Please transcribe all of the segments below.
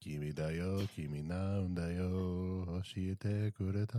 君だよ、君なんだよ、教えてくれた。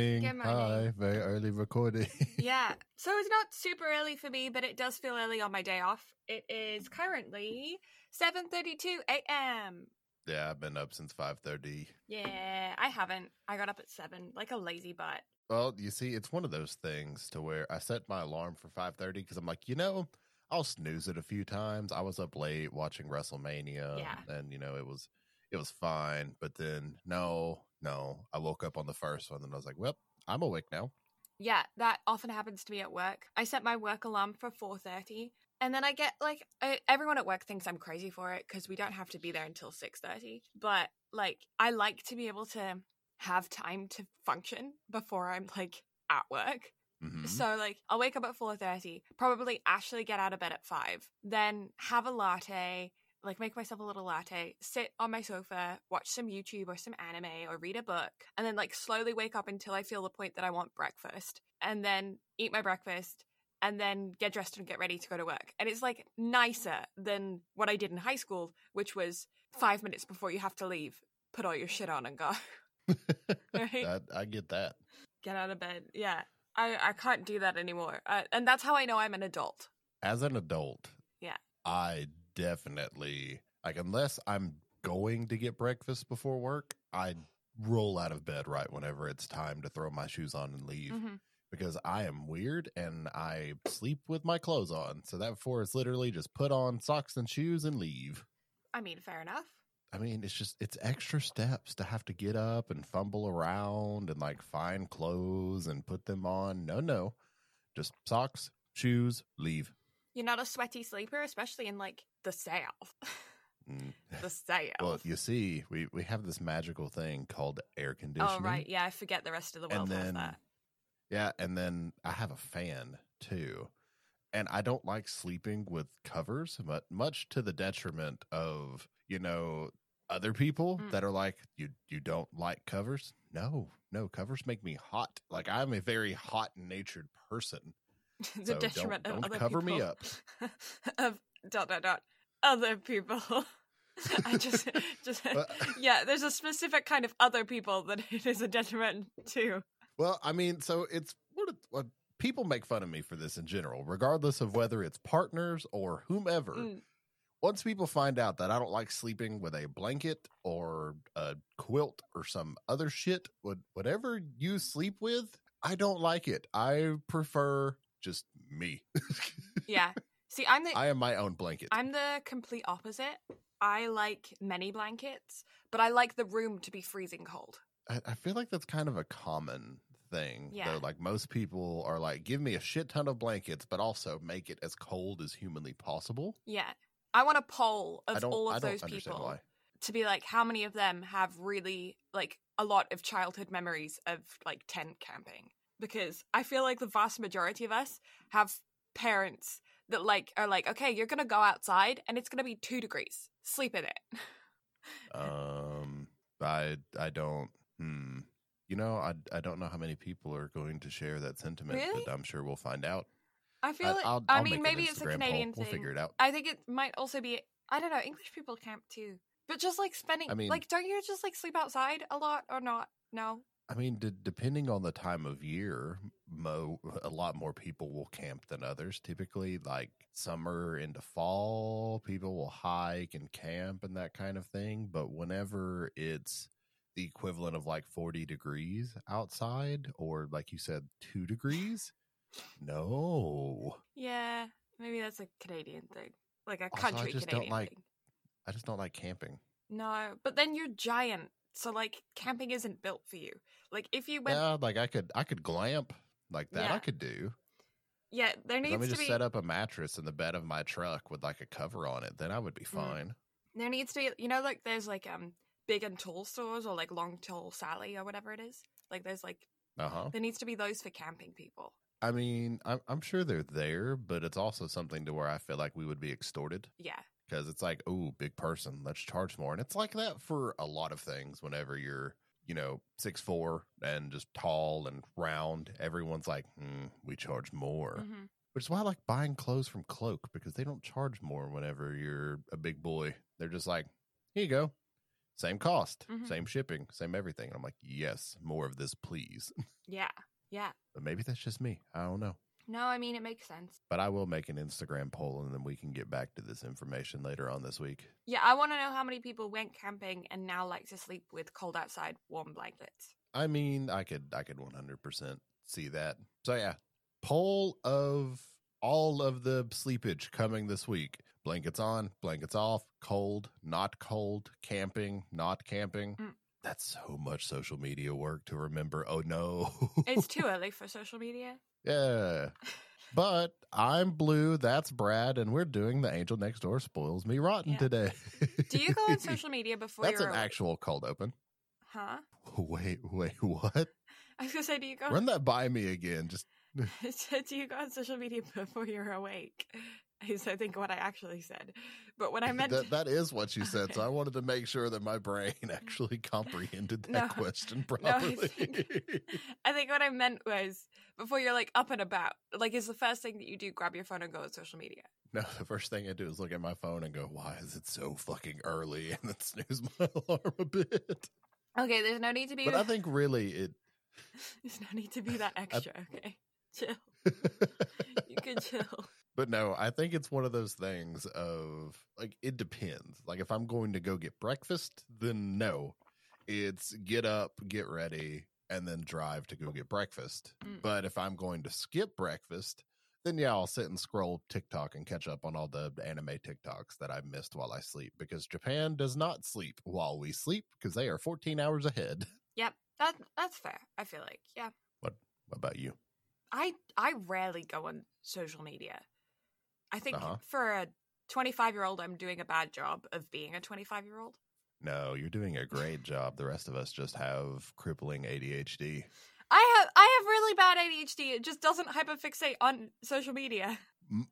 Morning. Good morning. Hi, very early recording. yeah. So it's not super early for me, but it does feel early on my day off. It is currently 7:32 a.m. yeah, I've been up since 5.30. Yeah, I haven't. I got up at 7 like a lazy butt. Well, you see, it's one of those things to where I set my alarm for 5.30 because I'm like, you know, I'll snooze it a few times. I was up late watching WrestleMania Yeah. and, you know, it was it was fine. But then, no, no, I woke up on the first one and I was like, well, I'm awake now. Yeah, that often happens to me at work. I set my work alarm for 4:30 and then I get like I, everyone at work thinks I'm crazy for it cuz we don't have to be there until 6:30. But like I like to be able to have time to function before I'm like at work. Mhm. So like I'll wake up at 4:30, probably actually get out of bed at 5, then have a latte, like make myself a little latte, sit on my sofa, watch some YouTube or some anime or read a book, and then like slowly wake up until I feel the point that I want breakfast, and then eat my breakfast and then get dressed and get ready to go to work. And it's like nicer than what I did in high school, which was 5 minutes before you have to leave, put all your shit on and go. Right? I, I get that. get out of bed. Yeah. I, I can't do that anymore. Uh, and that's how I know I'm an adult. As an adult, Yeah. I definitely like unless I'm going to get breakfast before work, I roll out of bed right whenever it's time to throw my shoes on and leave hmm because I am weird and I sleep with my clothes on. So therefore it's literally just put on socks and shoes and leave. I mean, fair enough. I mean, it's just it's extra steps to have to get up and fumble around and like find clothes and put them on. No, no. Just socks, shoes, leave. You're not a sweaty sleeper, especially in like the south. Mm. the south. Well, you see, we we have this magical thing called air conditioning. oh, right. Yeah, I forget the rest of the And world has then- that. Yeah, and then I have a fan too. And I don't like sleeping with covers, but much to the detriment of, you know, other people Mm. that are like, you you don't like covers? No, no, covers make me hot. Like I'm a very hot natured person. the so don't- detriment of don't other cover me people. up. of dot dot dot other people. I just just But- yeah. There's a specific kind of other people that it is a detriment to. Well, I mean, so it's what, what people make fun of me for this in general, regardless of whether it's partners or whomever. Mm. Once people find out that I don't like sleeping with a blanket or a quilt or some other shit, what- whatever you sleep with, I don't like it. I prefer just me. Yeah. See, I'm the I am my own blanket. I'm the complete opposite. I like many blankets, but I like the room to be freezing cold. I, I feel like that's kind of a common thing. Yeah. Though, like most people are like, give me a shit ton of blankets, but also make it as cold as humanly possible. Yeah. I want a poll of all of those people why. to be like how many of them have really like a lot of childhood memories of like tent camping because I feel like the vast majority of us have parents that like are like okay you're going to go outside and it's going to be 2 degrees sleep in it. Um, I I don't. Hmm. You know, I I don't know how many people are going to share that sentiment, Really? but I'm sure we'll find out. I feel I, like I'll, I I'll mean make an maybe it's a Canadian poll. thing. We'll figure it out. I think it might also be I don't know English people camp too. But just like spending I mean- like don't you just like sleep outside a lot or not? No. I mean, d- depending on the time of year, mo a lot more people will camp than others. Typically, like summer into fall, people will hike and camp and that kind of thing. But whenever it's the equivalent of like 40 degrees outside, or like you said, two degrees, no. Yeah, maybe that's a Canadian thing. Like a Also, I country just don't like- thing. I just don't like camping. No, but then you're giant. So like camping isn't built for you. Like if you went Yeah, like I could, I could glamp like that. Yeah. I could do. Yeah, there needs Let me to just be set up a mattress in the bed of my truck with like a cover on it. Then I would be Mm. fine. there needs to be you know like there's like um big and tall stores or like long tall Sally or whatever it is. Like there's like Uh huh. there needs to be those for camping people. I mean, I'm, I'm sure they're there, but it's also something to where I feel like we would be extorted Yeah. Because it's like, oh, big person, let's charge more. And it's like that for a lot of things. Whenever you're, you know, six four and just tall and round, everyone's like, hmm, we charge more. Mhm. Which is why I like buying clothes from Cloak because they don't charge more whenever you're a big boy. They're just like, here you go. Same cost, Mhm. same shipping, same everything. And I'm like, yes, more of this, please. Yeah. Yeah. but maybe that's just me. I don't know. No, I mean, it makes sense. But I will make an Instagram poll and then we can get back to this information later on this week. Yeah, I want to know how many people went camping and now like to sleep with cold outside warm blankets. I mean, I could I could 100% see that. So yeah, poll of all of the sleepage coming this week. Blankets on, blankets off, cold, not cold, camping, not camping. Mm. That's so much social media work to remember. Oh no. It's too early for social media. Yeah. But I'm blue, that's Brad, and we're doing the Angel Next Door spoils me rotten Yeah. today. Do you go on social media before That's an awake? actual cold open. Huh? Wait, wait, what? I was gonna say, do you go? Run that by me again. Just do you go on social media before you're awake? Is I think what I actually said. But what I meant that, that is what you said. So I wanted to make sure that my brain actually comprehended that No. question No, I properly. think- I think what I meant was before you're like up and about. Like is the first thing that you do grab your phone and go on social media. no, the first thing I do is look at my phone and go, "Why is it so fucking early?" And then snooze my alarm a bit. Okay, there's no need to be But I think really it. there's no need to be that extra, okay? Chill. You can chill. But no, I think it's one of those things of like it depends. Like if I'm going to go get breakfast, then no. It's get up, get ready, and then drive to go get breakfast. Mm. But if I'm going to skip breakfast, then yeah, I'll sit and scroll TikTok and catch up on all the anime TikToks that I missed while I sleep because Japan does not sleep while we sleep because they are 14 hours ahead. Yep. That that's fair. I feel like. Yeah. What about you? I I rarely go on social media. I think Uh-huh. for a 25 year old, I'm doing a bad job of being a 25 year old. No, you're doing a great job. The rest of us just have crippling ADHD. I have I have really bad ADHD. It just doesn't hyperfixate on social media.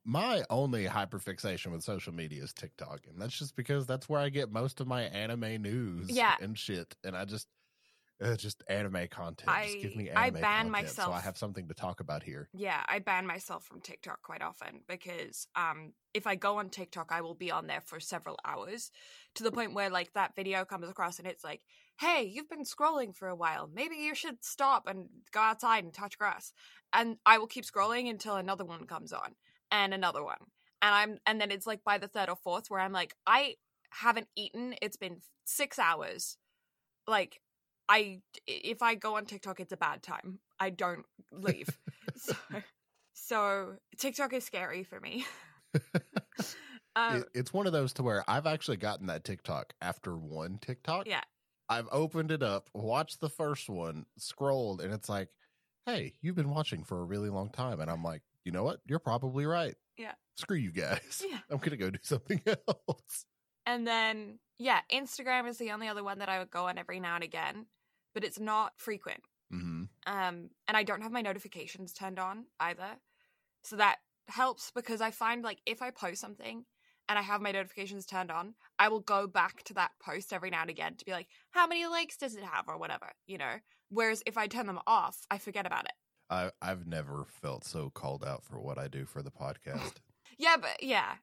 My only hyperfixation with social media is TikTok, and that's just because that's where I get most of my anime news Yeah. and shit. And I just, uh, just anime content. just give I- me I ban content so I have something to talk about here. Yeah, I ban myself from TikTok quite often because um if I go on TikTok, I will be on there for several hours to the point where like that video comes across and it's like, "Hey, you've been scrolling for a while. Maybe you should stop and go outside and touch grass." And I will keep scrolling until another one comes on and another one. And I'm and then it's like by the third or fourth where I'm like, "I haven't eaten. It's been 6 hours." Like I if I go on TikTok, it's a bad time. I don't leave. so, so TikTok is scary for me. um, It- it's one of those to where I've actually gotten that TikTok after one TikTok. Yeah. I've opened it up, watched the first one, scrolled, and it's like, hey, you've been watching for a really long time. And I'm like, you know what? You're probably right. Yeah. Screw you guys. Yeah. I'm going to go do something else. and then yeah, Instagram is the only other one that I would go on every now and again, but it's not frequent. hmm Um, and I don't have my notifications turned on either, so that helps because I find like if I post something and I have my notifications turned on, I will go back to that post every now and again to be like, how many likes does it have or whatever, you know. Whereas if I turn them off, I forget about it. I, I've never felt so called out for what I do for the podcast. Yeah, but yeah,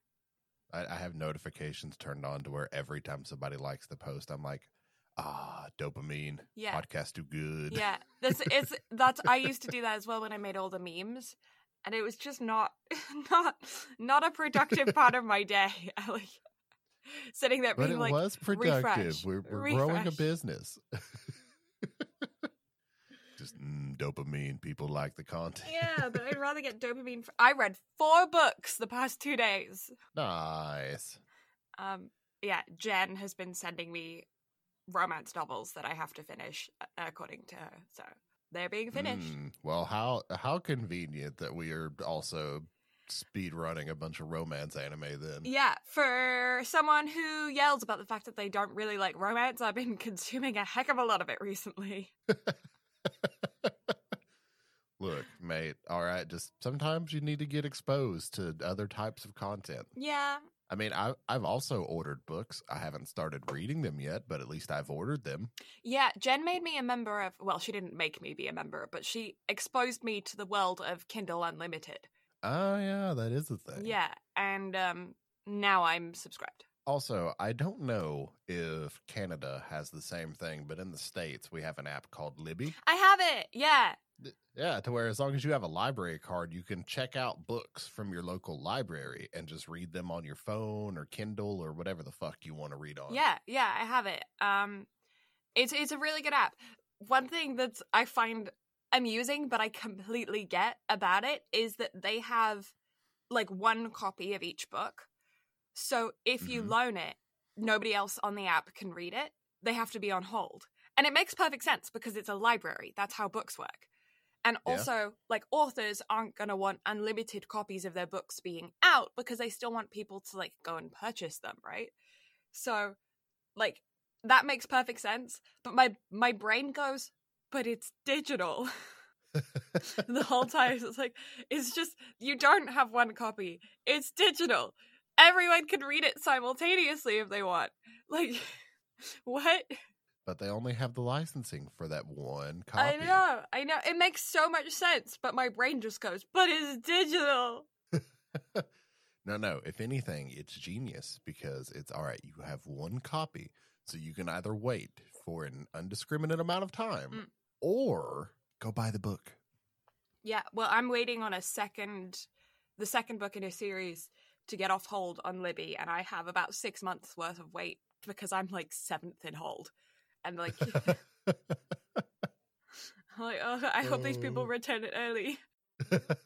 I, I have notifications turned on to where every time somebody likes the post, I'm like, ah, dopamine. Yeah. Podcast do good. Yeah, that's it's that's I used to do that as well when I made all the memes, and it was just not not not a productive part of my day. Like sitting there But being it like, was productive. refresh, we're we're growing a business. Just mm, dopamine. People like the content. yeah, but I'd rather get dopamine. For- I read four books the past two days. Nice. Um, yeah, Jen has been sending me romance novels that I have to finish uh, according to her. So they're being finished. Mm, well, how how convenient that we are also speed running a bunch of romance anime. Then Yeah, for someone who yells about the fact that they don't really like romance, I've been consuming a heck of a lot of it recently. Look, mate, all right, just sometimes you need to get exposed to other types of content. Yeah. I mean, I, I've also ordered books. I haven't started reading them yet, but at least I've ordered them. Yeah, Jen made me a member of, well, she didn't make me be a member, but she exposed me to the world of Kindle Unlimited. Oh, yeah, that is a thing. Yeah, and um now I'm subscribed. Also, I don't know if Canada has the same thing, but in the States, we have an app called Libby. I have it. Yeah. Yeah, to where as long as you have a library card, you can check out books from your local library and just read them on your phone or Kindle or whatever the fuck you want to read on. Yeah, yeah, I have it. Um it's it's a really good app. One thing that's I find amusing but I completely get about it is that they have like one copy of each book. So if you Mhm. loan it, nobody else on the app can read it. They have to be on hold. And it makes perfect sense because it's a library. That's how books work. And Yeah. also, like authors aren't going to want unlimited copies of their books being out because they still want people to like go and purchase them, right? So, like that makes perfect sense, but my my brain goes, but it's digital. the whole time it's like it's just you don't have one copy. It's digital. Everyone can read it simultaneously if they want. Like what? But they only have the licensing for that one copy. I know. I know. It makes so much sense, but my brain just goes, but it's digital. no, no. If anything, it's genius because it's all right. You have one copy, so you can either wait for an undiscriminate amount of time Mm. or go buy the book. Yeah, well, I'm waiting on a second, the second book in a series to get off hold on Libby, and I have about six months worth of wait because I'm like seventh in hold, and like, like oh, I hope these people Oh. return it early.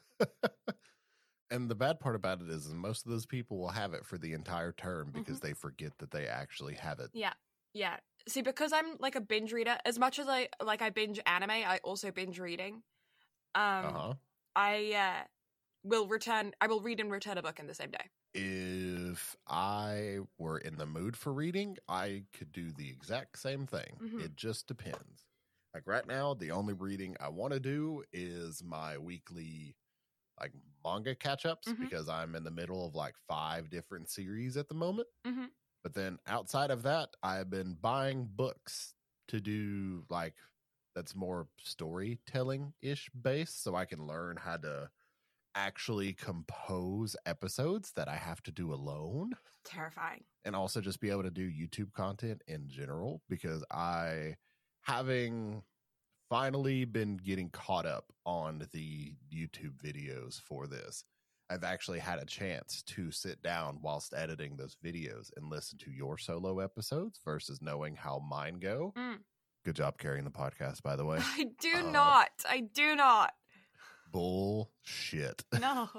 and the bad part about it is, most of those people will have it for the entire term because Mm-hmm. they forget that they actually have it. Yeah, yeah. See, because I'm like a binge reader, as much as I like I binge anime, I also binge reading. Um, Uh huh. I uh, will return. I will read and return a book in the same day. If I were in the mood for reading, I could do the exact same thing. Mhm. It just depends. Like right now, the only reading I want to do is my weekly like manga catch ups Mhm. because I'm in the middle of like five different series at the moment. Mhm. But then outside of that, I've been buying books to do like that's more storytelling ish based so I can learn how to actually compose episodes that I have to do alone Terrifying. and also just be able to do YouTube content in general because I having finally been getting caught up on the YouTube videos for this. I've actually had a chance to sit down whilst editing those videos and listen to your solo episodes versus knowing how mine go. Mm. Good job carrying the podcast, by the way. I do Uh, not. I do not. Bullshit. No.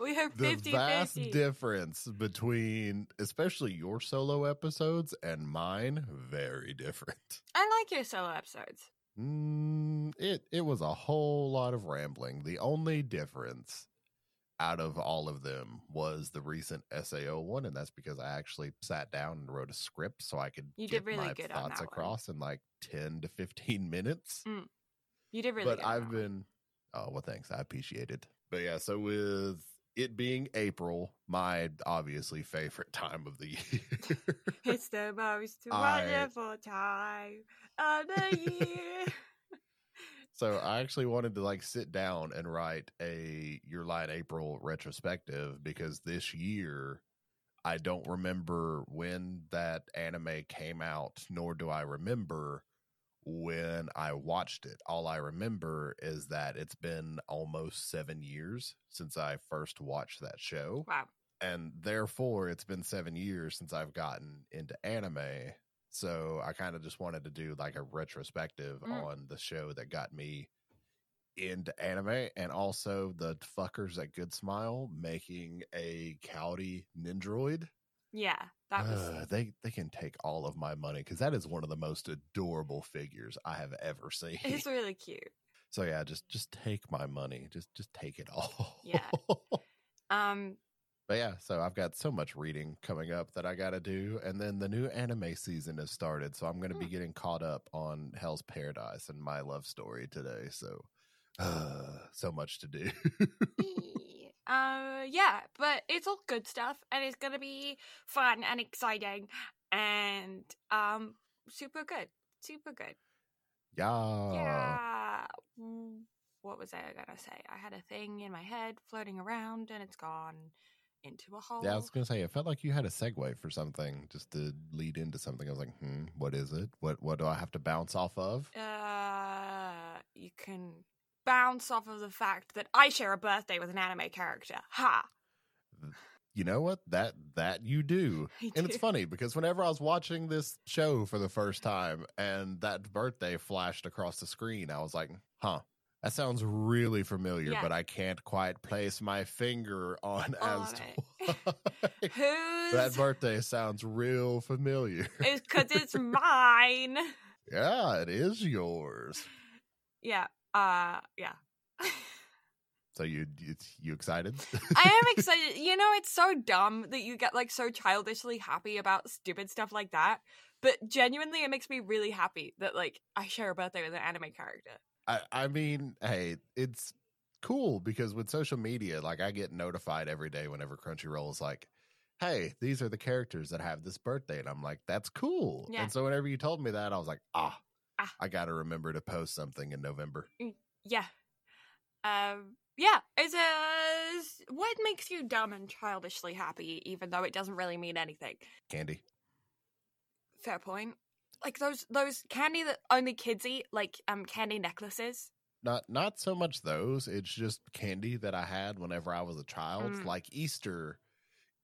We have the 50 vast 50. difference between especially your solo episodes and mine very different I like your solo episodes. mm, it it was a whole lot of rambling the only difference out of all of them was the recent sao one and that's because i actually sat down and wrote a script so i could You get really my thoughts that one. across in like 10 to 15 minutes You did really but I've been oh well thanks I appreciate it. But yeah, so with it being April, my obviously favorite time of the year. It's the most I- wonderful time of the year. so I actually wanted to like sit down and write a Your Lie in April retrospective because this year I don't remember when that anime came out, nor do I remember when I watched it. All I remember is that it's been almost seven years since I first watched that show. wow. And therefore, it's been seven years since I've gotten into anime. So I kind of just wanted to do like a retrospective Mm. on the show that got me into anime and also the fuckers at Good Smile making a Kaori Nendoroid. Yeah, that was. Uh, they they can take all of my money because that is one of the most adorable figures I have ever seen. It's really cute. so yeah, just just take my money. Just just take it all. Yeah. Um, but yeah, so I've got so much reading coming up that I got to do, and then the new anime season has started, so I'm going to be Hmm. getting caught up on Hell's Paradise and My Love Story today. So so much to do. uh yeah but it's all good stuff and it's gonna be fun and exciting and um super good super good yeah. yeah what was i gonna say i had a thing in my head floating around and it's gone into a hole Yeah, I was gonna say it felt like you had a segue for something just to lead into something. I was like, hmm, what is it? What what do I have to bounce off of? uh you can bounce off of the fact that i share a birthday with an anime character ha You know what? That that you do. And it's funny because whenever I was watching this show for the first time and that birthday flashed across the screen, I was like, huh, that sounds really familiar, Yeah. but I can't quite place my finger on On as to that birthday sounds real familiar. it's because it's mine yeah, it is yours. yeah uh yeah So you you, you excited? I am excited. You know, it's so dumb that you get like so childishly happy about stupid stuff like that. But genuinely, it makes me really happy that like I share a birthday with an anime character. I, I mean, hey, it's cool because with social media, like I get notified every day whenever Crunchyroll is like, hey, these are the characters that have this birthday. And I'm like, that's cool. Yeah. And so whenever you told me that, I was like, ah, Ah. I got to remember to post something in November. Yeah. Um. Yeah. It's a what makes you dumb and childishly happy, even though it doesn't really mean anything. Candy. Fair point. Like those those candy that only kids eat, like um candy necklaces. Not not so much those. It's just candy that I had whenever I was a child. Mm. Like Easter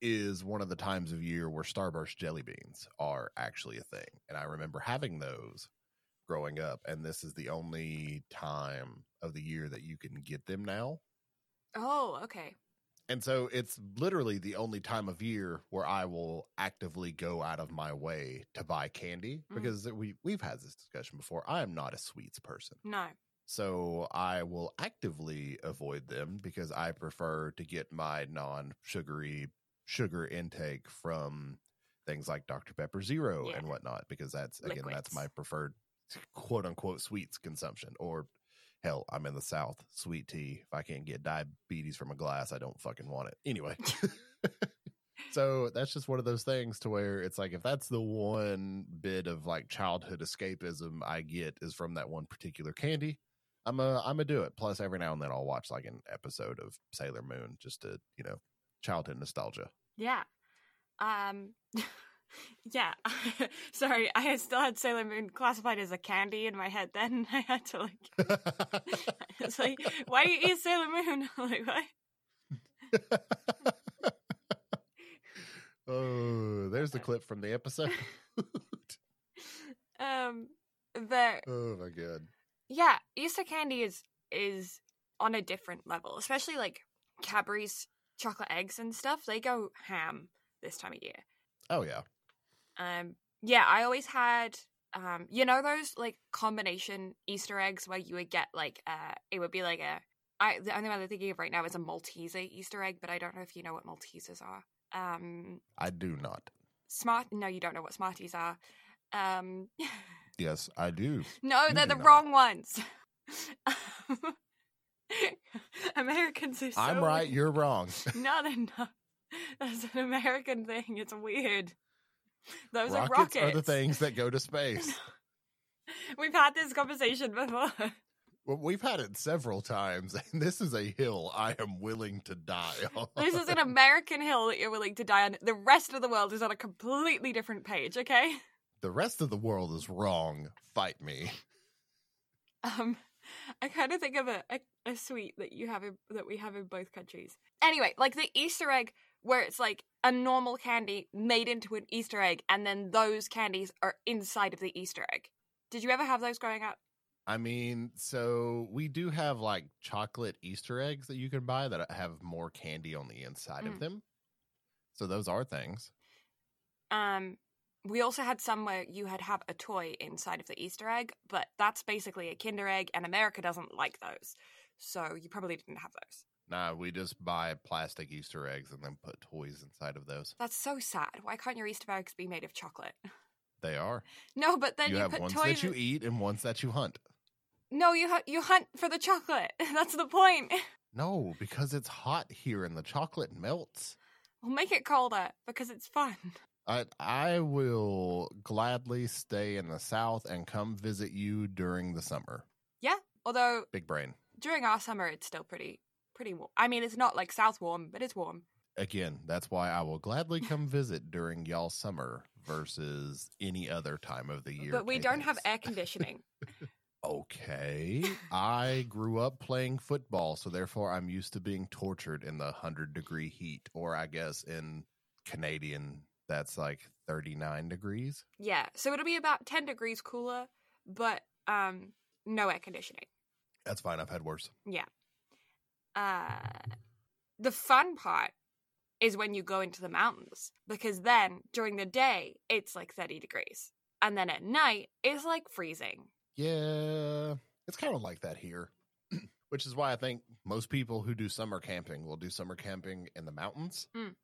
is one of the times of year where Starburst jelly beans are actually a thing. And I remember having those growing up. And this is the only time of the year that you can get them now. Oh, okay. And so it's literally the only time of year where I will actively go out of my way to buy candy Mhm. because we we've had this discussion before. I am not a sweets person. No. So I will actively avoid them because I prefer to get my non-sugary sugar intake from things like Dr. Pepper Zero Yeah. and whatnot, because that's again that's my preferred quote unquote sweets consumption. Or hell, I'm in the South, sweet tea. If I can't get diabetes from a glass, I don't fucking want it. Anyway. so that's just one of those things to where it's like if that's the one bit of like childhood escapism I get is from that one particular candy, I'm a I'm a do it. Plus, every now and then I'll watch like an episode of Sailor Moon just to you know childhood nostalgia. Yeah. Um yeah. Sorry, I still had Sailor Moon classified as a candy in my head then. I had to like it's like, why do you eat Sailor Moon? Like, what? oh, there's the clip from the episode. Um but oh my god. yeah, Easter candy is is on a different level, especially like Cadbury's chocolate eggs and stuff. They go ham this time of year. Oh yeah. Um, yeah, I always had, um, you know, those like combination Easter eggs where you would get like, uh, it would be like a, I the only one I'm thinking of right now is a Malteser Easter egg, but I don't know if you know what Maltesers are. Um, I do not. smart? No, you don't know what Smarties are. Um, Yes, I do. no, You they're do the not. wrong ones. Americans are so I'm right. weird. You're wrong. No, they're not. That's an American thing. It's weird. Those rockets, are rockets. are the things that go to space. We've had this conversation before. Well, we've had it several times, and this is a hill I am willing to die on. this is an American hill that you're willing to die on. The rest of the world is on a completely different page, okay? the rest of the world is wrong. Fight me. Um, I kind of think of a, a, a sweet that you have in, that we have in both countries. Anyway, like the Easter egg, where it's like a normal candy made into an Easter egg, and then those candies are inside of the Easter egg. Did you ever have those growing up? I mean, so we do have like chocolate Easter eggs that you can buy that have more candy on the inside of Mm. them. So those are things. Um, we also had some where you had have a toy inside of the Easter egg, but that's basically a Kinder egg, and America doesn't like those, so you probably didn't have those. Nah, we just buy plastic Easter eggs and then put toys inside of those. That's so sad. Why can't your Easter eggs be made of chocolate? They are. No, but then you you, have put ones toys. that you eat and ones that you hunt. No, you hu- you hunt for the chocolate. That's the point. No, because it's hot here and the chocolate melts. We'll make it colder because it's fun. I I will gladly stay in the south and come visit you during the summer. Yeah. Although Big brain. during our summer, it's still pretty pretty warm. I mean, it's not like south warm, but it's warm. Again, that's why I will gladly come visit during y'all summer versus any other time of the year. but we don't have air conditioning. Okay. I grew up playing football, so therefore I'm used to being tortured in the 100 degree heat, or I guess in Canadian, that's like 39 degrees. yeah. So it'll be about ten degrees cooler, but um, no air conditioning. That's fine. I've had worse. Yeah. Uh, the fun part is when you go into the mountains because then during the day it's like 30 degrees and then at night it's like freezing. Yeah, it's kind of like that here, which is why I think most people who do summer camping will do summer camping in the mountains. Mm.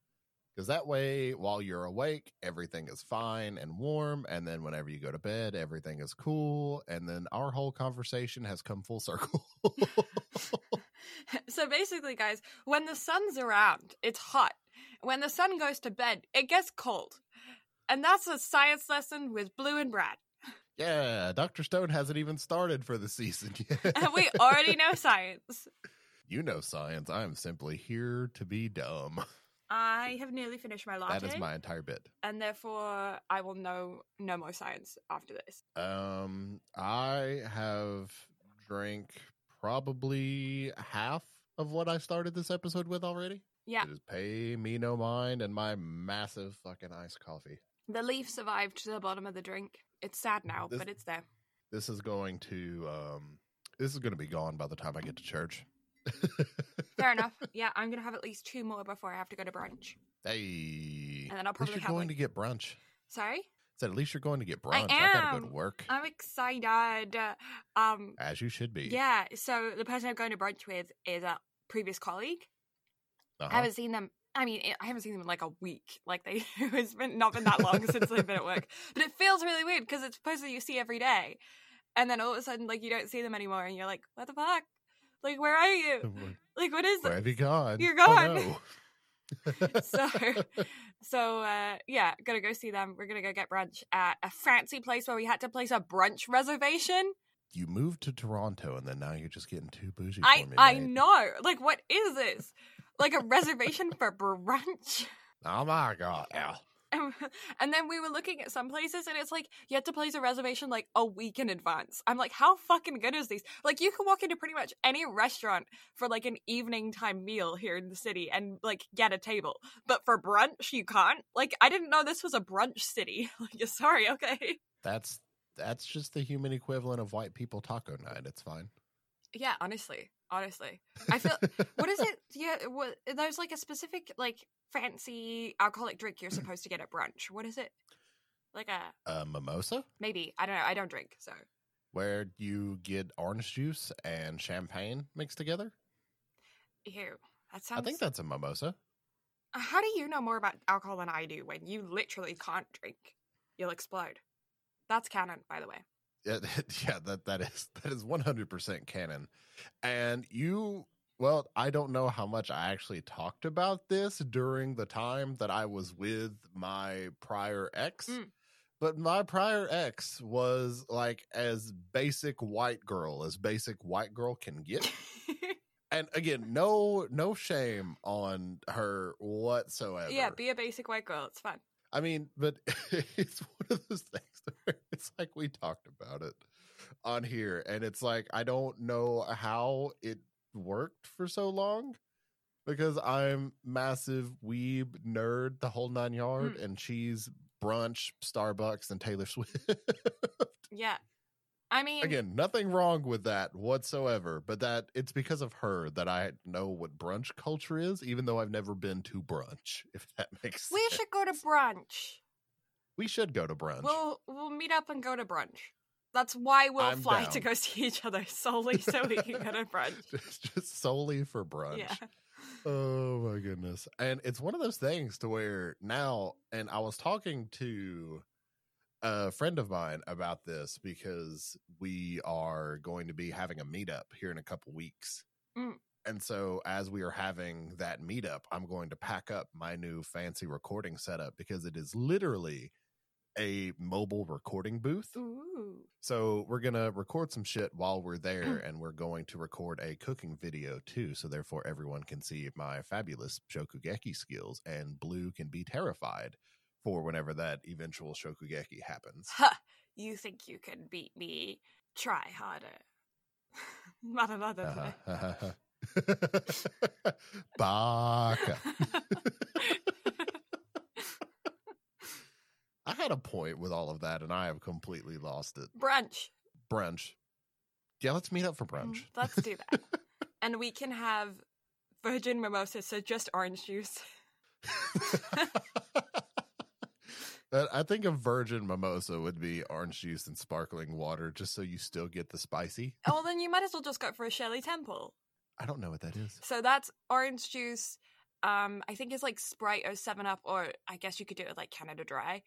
Because that way, while you're awake, everything is fine and warm. And then whenever you go to bed, everything is cool. And then our whole conversation has come full circle. so basically, guys, when the sun's around, it's hot. When the sun goes to bed, it gets cold. And that's a science lesson with Blue and Brad. yeah, Dr. Stone hasn't even started for the season yet. And we already know science. you know science. I am simply here to be dumb. I have nearly finished my latte, That is my entire bit. and therefore I will know no more science after this. Um, I have drank probably half of what I started this episode with already. Yeah. It is pay me no mind and my massive fucking iced coffee. The leaf survived to the bottom of the drink. It's sad now, This- but it's there. This is going to um this is going to be gone by the time I get to church. Fair enough. Yeah, I'm gonna have at least two more before I have to go to brunch. Hey. And then I'll probably you're going like- to get brunch. Sorry, Said at least you're going to get I brunch. I, gotta go am. to work. I'm excited. Um, as you should be. yeah. So the person I'm going to brunch with is a previous colleague. Uh-huh. I haven't seen them. I mean, I haven't seen them in like a week. Like they, it's been not been that long since they've been at work. But it feels really weird because it's a person you see every day, and then all of a sudden, like you don't see them anymore, and you're like, "What the fuck? Like, where are you? Like, what is where this?" have you gone? You're Oh, gone. no. so so uh yeah gonna go see them we're gonna go get brunch at a fancy place where we had to place a brunch reservation you moved to Toronto and then now you're just getting too bougie i for me. i mate. know like what is this like a reservation for brunch Oh my god. and, and then we were looking at some places and it's like you had to place a reservation like a week in advance. I'm like how fucking good is these like you can walk into pretty much any restaurant for like an evening time meal here in the city and like get a table. But for brunch you can't. Like i didn't know this was a brunch city. Like sorry okay. That's that's just the human equivalent of white people taco night. It's fine. yeah honestly honestly I feel- what is it yeah what there's like a specific like fancy alcoholic drink you're supposed to get at brunch what is it like a A mimosa maybe i don't know i don't drink so where you get orange juice and champagne mixed together. Ew, that sounds. I think that's a mimosa. Uh, how do you know more about alcohol than I do when you literally can't drink? You'll explode. That's canon, by the way. Yeah, yeah, that that is that is one hundred percent canon. And you, well, I don't know how much I actually talked about this during the time that I was with my prior ex. Mm. But my prior ex was like as basic white girl as basic white girl can get. and again, no no shame on her whatsoever. yeah, be a basic white girl. It's fun. I mean, but it's one of those things it's like we talked about it on here, and it's like I don't know how it worked for so long because I'm massive weeb nerd, the whole nine yard, hmm. and she's brunch, Starbucks, and Taylor Swift. Yeah. I mean, Again, nothing wrong with that whatsoever, but that it's because of her that I know what brunch culture is, even though I've never been to brunch. If that makes we sense. should go to brunch. We should go to brunch. We'll we'll meet up and go to brunch. That's why we'll I'm fly to go see each other solely so we can go to brunch. just, just solely for brunch. Yeah. Oh my goodness. And it's one of those things to where now and I was talking to a friend of mine about this because we are going to be having a meetup here in a couple weeks. Mm. And so, as we are having that meetup, I'm going to pack up my new fancy recording setup because it is literally a mobile recording booth. Ooh. So, we're going to record some shit while we're there, and we're going to record a cooking video too. So, therefore, everyone can see my fabulous Shokugeki skills, and Blue can be terrified for whenever that eventual Shokugeki happens. Ha! You think you can beat me? Try harder. Not another. Uh-huh. Baka. I had a point with all of that, and I have completely lost it. Brunch. Brunch. Yeah, let's meet up for Mm, brunch. Let's do that. and we can have virgin mimosa, so just orange juice. I think a virgin mimosa would be orange juice and sparkling water, just so you still get the spicy. oh, well, then you might as well just go for a Shirley Temple. I don't know what that is. So that's orange juice. Um, I think it's like Sprite or Seven Up, or I guess you could do it like Canada Dry,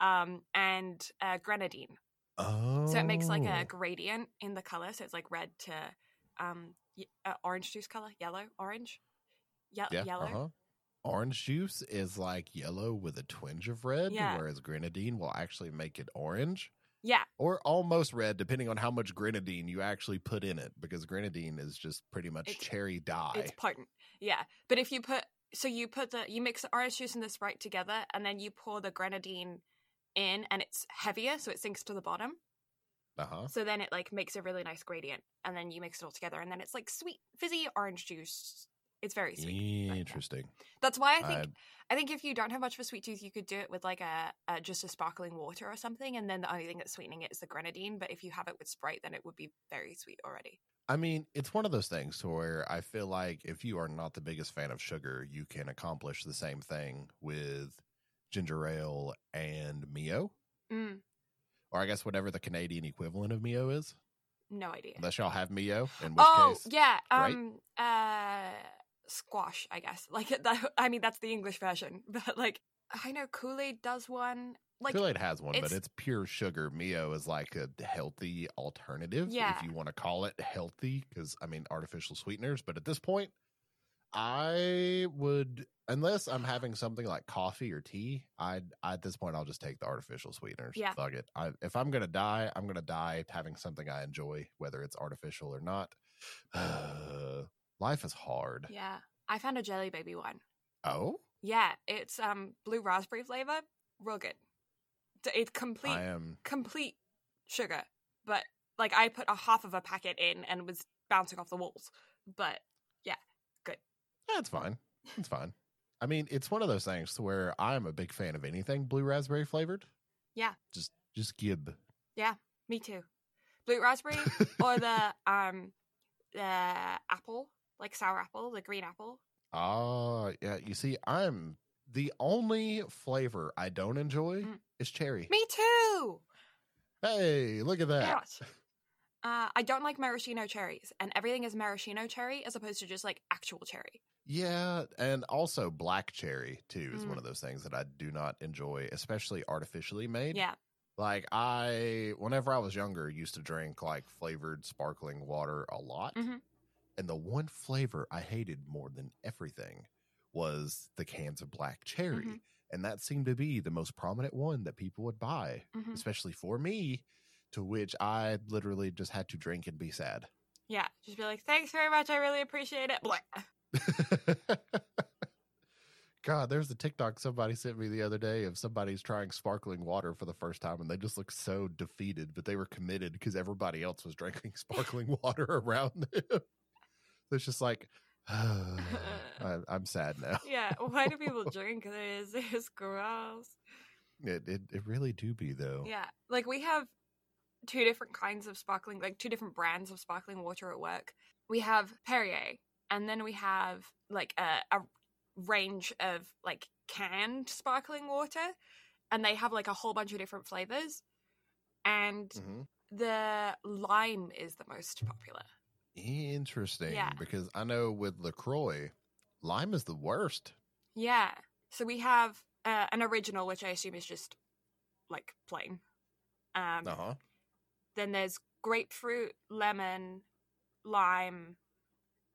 um, and uh, grenadine. Oh, So it makes like a gradient in the color. So it's like red to um, y- uh, orange juice color, yellow, orange, Ye- yeah, yellow. uh-huh. Orange juice is like yellow with a twinge of red, Yeah. whereas grenadine will actually make it orange. Yeah, or almost red, depending on how much grenadine you actually put in it, because grenadine is just pretty much It's- cherry dye. it's potent. Yeah, but if you put so you put the you mix the orange juice and the Sprite together, and then you pour the grenadine in, and it's heavier, so it sinks to the bottom. Uh huh. So then it like makes a really nice gradient, and then you mix it all together, and then it's like sweet, fizzy orange juice. It's very sweet. Interesting. That's why I think I- I think if you don't have much of a sweet tooth, you could do it with like a, a just a sparkling water or something, and then the only thing that's sweetening it is the grenadine. But if you have it with Sprite, then it would be very sweet already. I mean, it's one of those things where I feel like if you are not the biggest fan of sugar, you can accomplish the same thing with ginger ale and Mio, Mm, or I guess whatever the Canadian equivalent of Mio is. no idea. Unless y'all have Mio, in which oh case, yeah, right? um, uh, squash. I guess like that. I mean, that's the English version, but like I know Kool Aid does one. Like Kool Aid has one, but it's- it's pure sugar. Mio is like a healthy alternative, Yeah. if you want to call it healthy, because I mean artificial sweeteners. But at this point, I would, unless I'm having something like coffee or tea, I at this point I'll just take the artificial sweeteners. Yeah. fuck it. I, if I'm gonna die, I'm gonna die having something I enjoy, whether it's artificial or not. life is hard. yeah, I found a Jelly Baby one. Oh, Yeah, it's um blue raspberry flavor, real good. It's complete I am. complete sugar, but like I put a half of a packet in and was bouncing off the walls. But That's fine. It's fine. I mean, it's one of those things to where I'm a big fan of anything blue raspberry flavored. Yeah. Just just gib. Yeah, me too. Blue raspberry or the um the apple, like sour apple, the green apple. Ah, yeah. You see, I'm the only flavor I don't enjoy Mm. is cherry. Me too. Hey, look at that. Uh, I don't like maraschino cherries, and everything is maraschino cherry as opposed to just like actual cherry. Yeah, and also black cherry too is one Mm. of those things that I do not enjoy, especially artificially made. Yeah. Like I whenever I was younger used to drink like flavored sparkling water a lot. Mhm. And the one flavor I hated more than everything was the cans of black cherry. Mhm. And that seemed to be the most prominent one that people would buy, Mhm. especially for me, to which I literally just had to drink and be sad. Yeah. Just be like, thanks very much. I really appreciate it. Blah. God, there's a TikTok somebody sent me the other day of somebody's trying sparkling water for the first time and they just look so defeated, but they were committed because everybody else was drinking sparkling water around them. So it's just like, I, I'm sad now. yeah. Why do people drink this? It's gross. It, it it really do be though. Yeah. Like we have two different kinds of sparkling, like two different brands of sparkling water at work. We have Perrier, and then we have like a, a range of like canned sparkling water, and they have like a whole bunch of different flavors. And Mhm. the lime is the most popular. Interesting. Yeah. Because I know with LaCroix, lime is the worst. Yeah. So we have uh, an original, which I assume is just like plain Um, Uh huh. Then there's grapefruit, lemon, lime,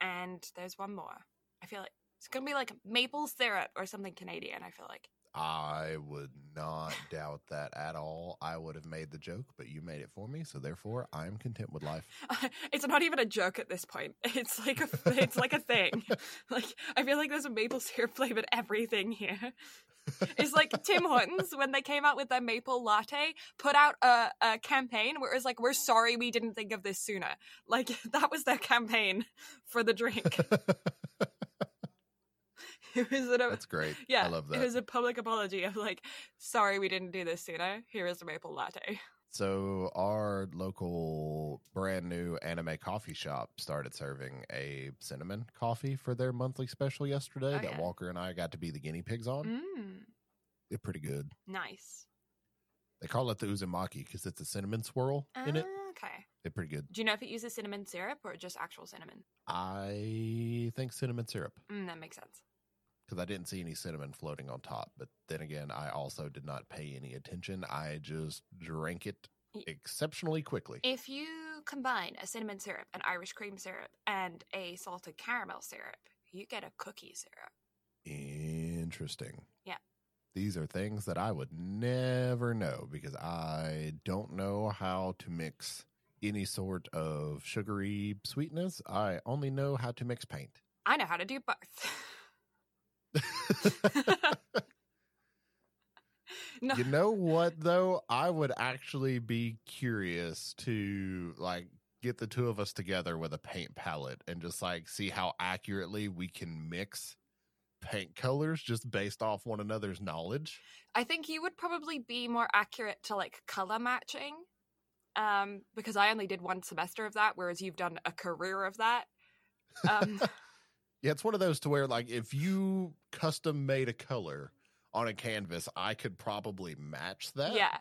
and there's one more. I feel like it's gonna be like maple syrup or something Canadian. I feel like. I would not doubt that at all. I would have made the joke, but you made it for me, so therefore I'm content with life. it's not even a joke at this point. It's like a it's like a thing. Like I feel like there's a maple syrup flavored everything here. It's like Tim Hortons when they came out with their maple latte, put out a, a campaign where it was like, "We're sorry we didn't think of this sooner." Like that was their campaign for the drink. It was an, That's great. yeah, I love that. It was a public apology of like, "Sorry we didn't do this sooner. Here is the maple latte." So our local brand new anime coffee shop started serving a cinnamon coffee for their monthly special yesterday Oh, that yeah. Walker and I got to be the guinea pigs on. Mm, They're pretty good. nice. They call it the uzumaki because it's a cinnamon swirl in it. Ah, Okay. They're pretty good. Do you know if it uses cinnamon syrup or just actual cinnamon? I think cinnamon syrup Mm, that makes sense. Because I didn't see any cinnamon floating on top. But then again, I also did not pay any attention. I just drank it exceptionally quickly. If you combine a cinnamon syrup, an Irish cream syrup, and a salted caramel syrup, you get a cookie syrup. Interesting. Yeah. These are things that I would never know because I don't know how to mix any sort of sugary sweetness. I only know how to mix paint. I know how to do both. no, you know what though? I would actually be curious to like get the two of us together with a paint palette and just like see how accurately we can mix paint colors just based off one another's knowledge. I think you would probably be more accurate to like color matching, um, because I only did one semester of that, whereas you've done a career of that. Um, Yeah, it's one of those to where like if you custom made a color on a canvas, I could probably match that. yeah,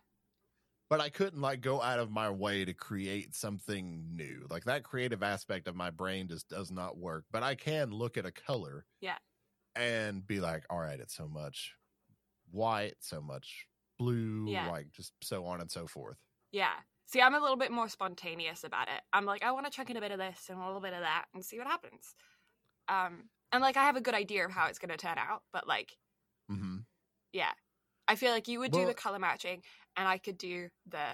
But I couldn't like go out of my way to create something new. Like that creative aspect of my brain just does not work. But I can look at a color. Yeah. And be like, all right, it's so much white, so much blue, Yeah. like just so on and so forth. yeah. See, I'm a little bit more spontaneous about it. I'm like, I want to chuck in a bit of this and a little bit of that and see what happens. Um, and like, I have a good idea of how it's going to turn out, but like, Mm-hmm. yeah, I feel like you would do the color matching, and I could do the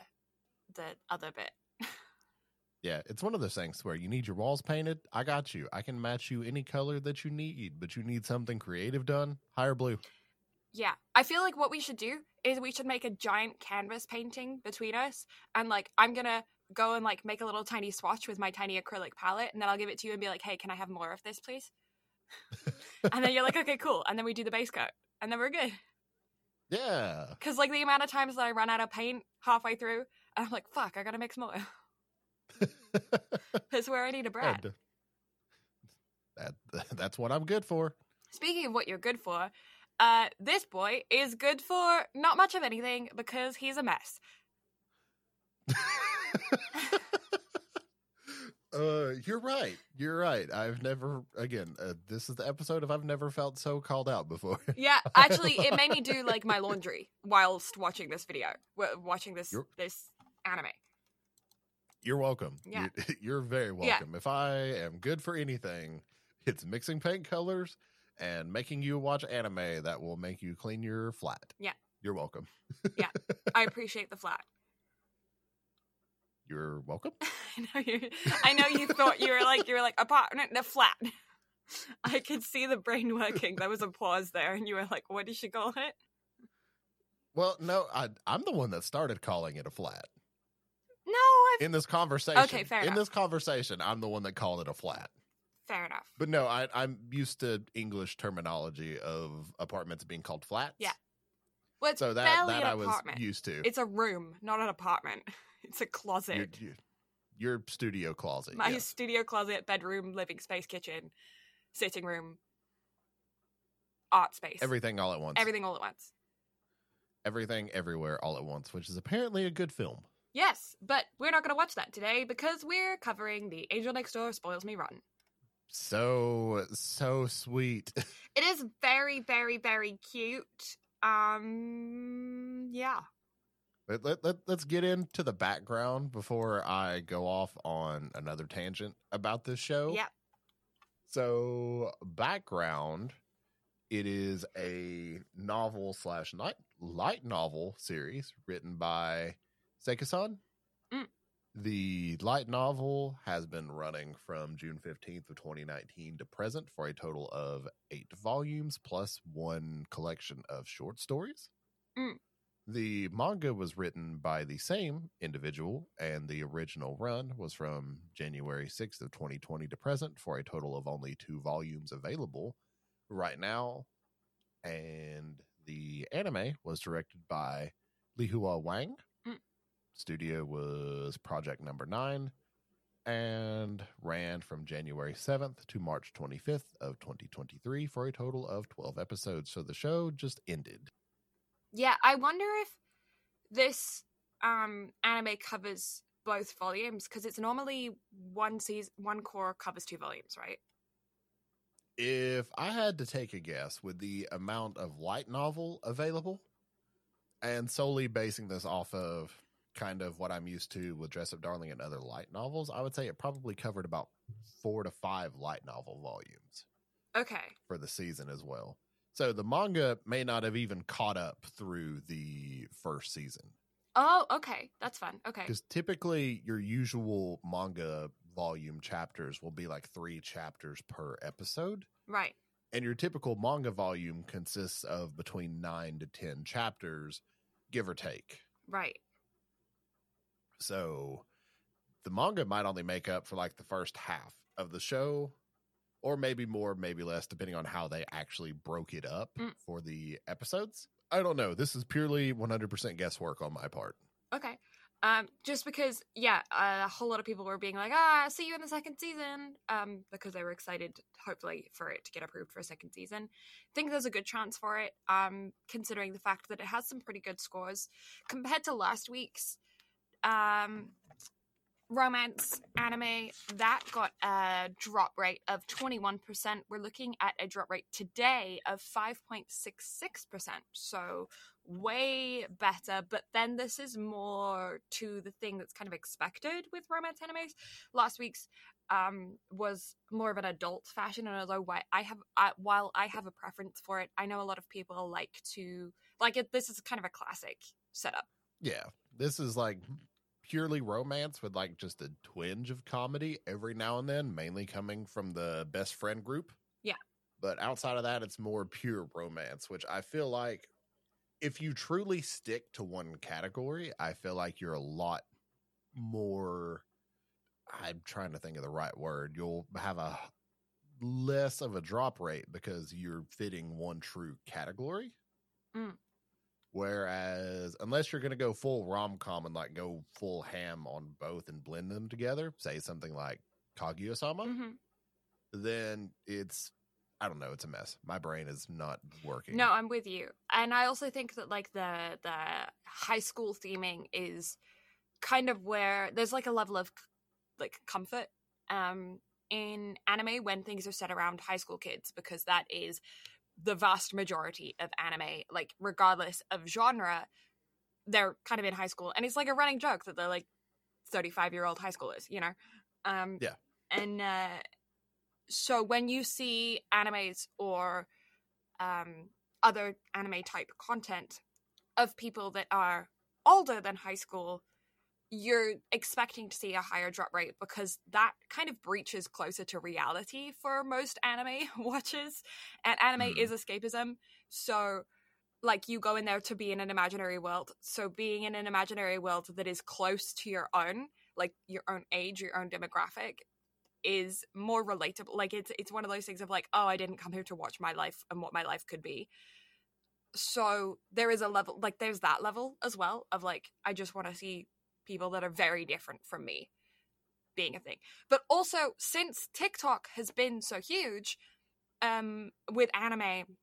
the other bit. Yeah, it's one of those things where you need your walls painted. I got you. I can match you any color that you need, but you need something creative done. Hire blue. Yeah, I feel like what we should do is we should make a giant canvas painting between us, and like I'm gonna go and like make a little tiny swatch with my tiny acrylic palette, and then I'll give it to you and be like, "Hey, can I have more of this, please?" and then you're like, "Okay, cool," and then we do the base coat, and then we're good. Yeah. Because like the amount of times that I run out of paint halfway through, and I'm like, "Fuck, I gotta mix more." That's where I need a Brad. That that's what I'm good for. Speaking of what you're good for, uh, this boy is good for not much of anything because he's a mess. uh, you're right. You're right. I've never again. Uh, this is the episode of I've never felt so called out before. Yeah, actually, it made me do like my laundry whilst watching this video, watching this You're- this anime. You're welcome. Yeah. You're, you're very welcome. If I am good for anything, it's mixing paint colors and making you watch anime that will make you clean your flat. Yeah. You're welcome. Yeah. I appreciate the flat. You're welcome. I know you. I know you thought you were like you were like apartment the flat. I could see the brain working. There was a pause there, and you were like, "What did she call it?" Well, no, I, I'm the one that started calling it a flat. No, I. In this conversation. Okay, fair In enough. this conversation, I'm the one that called it a flat. Fair enough. But no, I, I'm used to English terminology of apartments being called flats. Yeah. Well, So that, that I was apartment. used to. It's a room, not an apartment. It's a closet. your, your, studio closet. My yes. studio closet, bedroom, living space, kitchen, sitting room, art space. Everything all at once. Everything all at once. Everything everywhere all at once, which is apparently a good film. Yes, but we're not going to watch that today because we're covering The Angel Next Door Spoils Me Rotten. So so sweet. It is very, very, very cute. Um, yeah. Let, let, let, let's get into the background before I go off on another tangent about this show. Yep. So, background it is a novel slash light, light novel series written by Saeki-san. Mm. The light novel has been running from June 15th of 2019 to present for a total of eight volumes plus one collection of short stories. Mm. The manga was written by the same individual, and the original run was from January 6th of 2020 to present for a total of only two volumes available right now. And the anime was directed by Lihua Wang. Mm. Studio was Project Number Nine and ran from January 7th to March 25th of 2023 for a total of 12 episodes. So the show just ended. Yeah, I wonder if this um anime covers both volumes because it's normally one season, one core covers two volumes, right? If I had to take a guess with the amount of light novel available and solely basing this off of kind of what I'm used to with Dress Up Darling and other light novels, I would say it probably covered about four to five light novel volumes Okay. for the season as well. So the manga may not have even caught up through the first season. Oh, okay. That's fun. Okay. Because typically your usual manga volume chapters will be like three chapters per episode. Right. And your typical manga volume consists of between nine to 10 chapters, give or take. Right. So the manga might only make up for like the first half of the show, or maybe more, maybe less, depending on how they actually broke it up Mm. for the episodes. I don't know. This is purely 100% guesswork on my part. Okay. Um, just because, yeah, a whole lot of people were being like, "Ah, see you in the second season," um, because they were excited, hopefully, for it to get approved for a second season. I think there's a good chance for it, um, considering the fact that it has some pretty good scores compared to last week's um romance anime that got a drop rate of 21% we're looking at a drop rate today of 5.66% so way better. But then this is more to the thing that's kind of expected with romance animes. Last week's um was more of an adult fashion and although i have I, while i have a preference for it i know a lot of people like to like it this is kind of a classic setup. Yeah. This is like purely romance with like just a twinge of comedy every now and then, mainly coming from the best friend group. Yeah. But outside of that, it's more pure romance, which I feel like if you truly stick to one category, I feel like you're a lot more. I'm trying to think of the right word. You'll have a less of a drop rate because you're fitting one true category. Mm. Whereas, unless you're going to go full rom com and like go full ham on both and blend them together, say something like Kaguya sama, hmm then it's, I don't know, it's a mess. My brain is not working. No, I'm with you. And I also think that like the the high school theming is kind of where there's like a level of like comfort um in anime when things are set around high school kids because that is the vast majority of anime like regardless of genre they're kind of in high school and it's like a running joke that they're like 35 year old high schoolers you know um Yeah. and uh so when you see animes or um, other anime type content of people that are older than high school, you're expecting to see a higher drop rate because that kind of breaches closer to reality for most anime watchers. And anime Mhm. is escapism. So, like, you go in there to be in an imaginary world. So, being in an imaginary world that is close to your own, like your own age, your own demographic, is more relatable. Like it's it's one of those things of like, oh, I didn't come here to watch my life and what my life could be. So there is a level like there's that level as well of like I just want to see people that are very different from me being a thing. But also since TikTok has been so huge um with anime,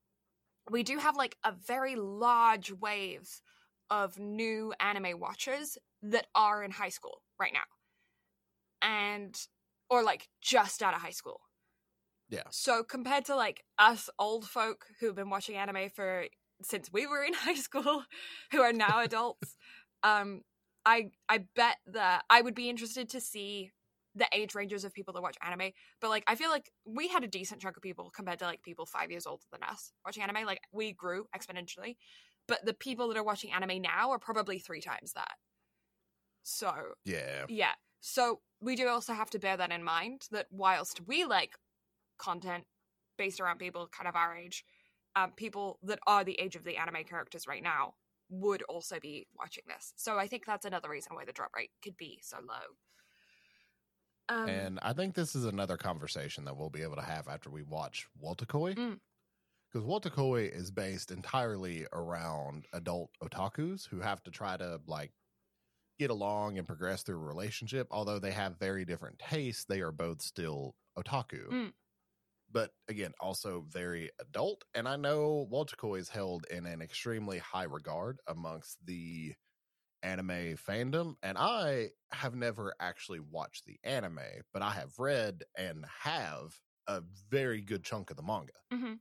we do have like a very large wave of new anime watchers that are in high school right now. And or like just out of high school. Yeah. So compared to like us old folk who've been watching anime for since we were in high school, who are now adults, Um, I I bet that I would be interested to see the age ranges of people that watch anime, but like I feel like we had a decent chunk of people compared to like people five years older than us watching anime. Like we grew exponentially, but the people that are watching anime now are probably three times that. So Yeah. yeah. So we do also have to bear that in mind that whilst we like content based around people kind of our age, um, people that are the age of the anime characters right now would also be watching this. So I think that's another reason why the drop rate could be so low. Um, and I think this is another conversation that we'll be able to have after we watch Wotakoi. Mm. Because Wotakoi is based entirely around adult otakus who have to try to like get along and progress through a relationship. Although they have very different tastes, they are both still otaku. Mm. But again, also very adult. And I know Wotakoi is held in an extremely high regard amongst the anime fandom. And I have never actually watched the anime, but I have read and have a very good chunk of the manga. mhm.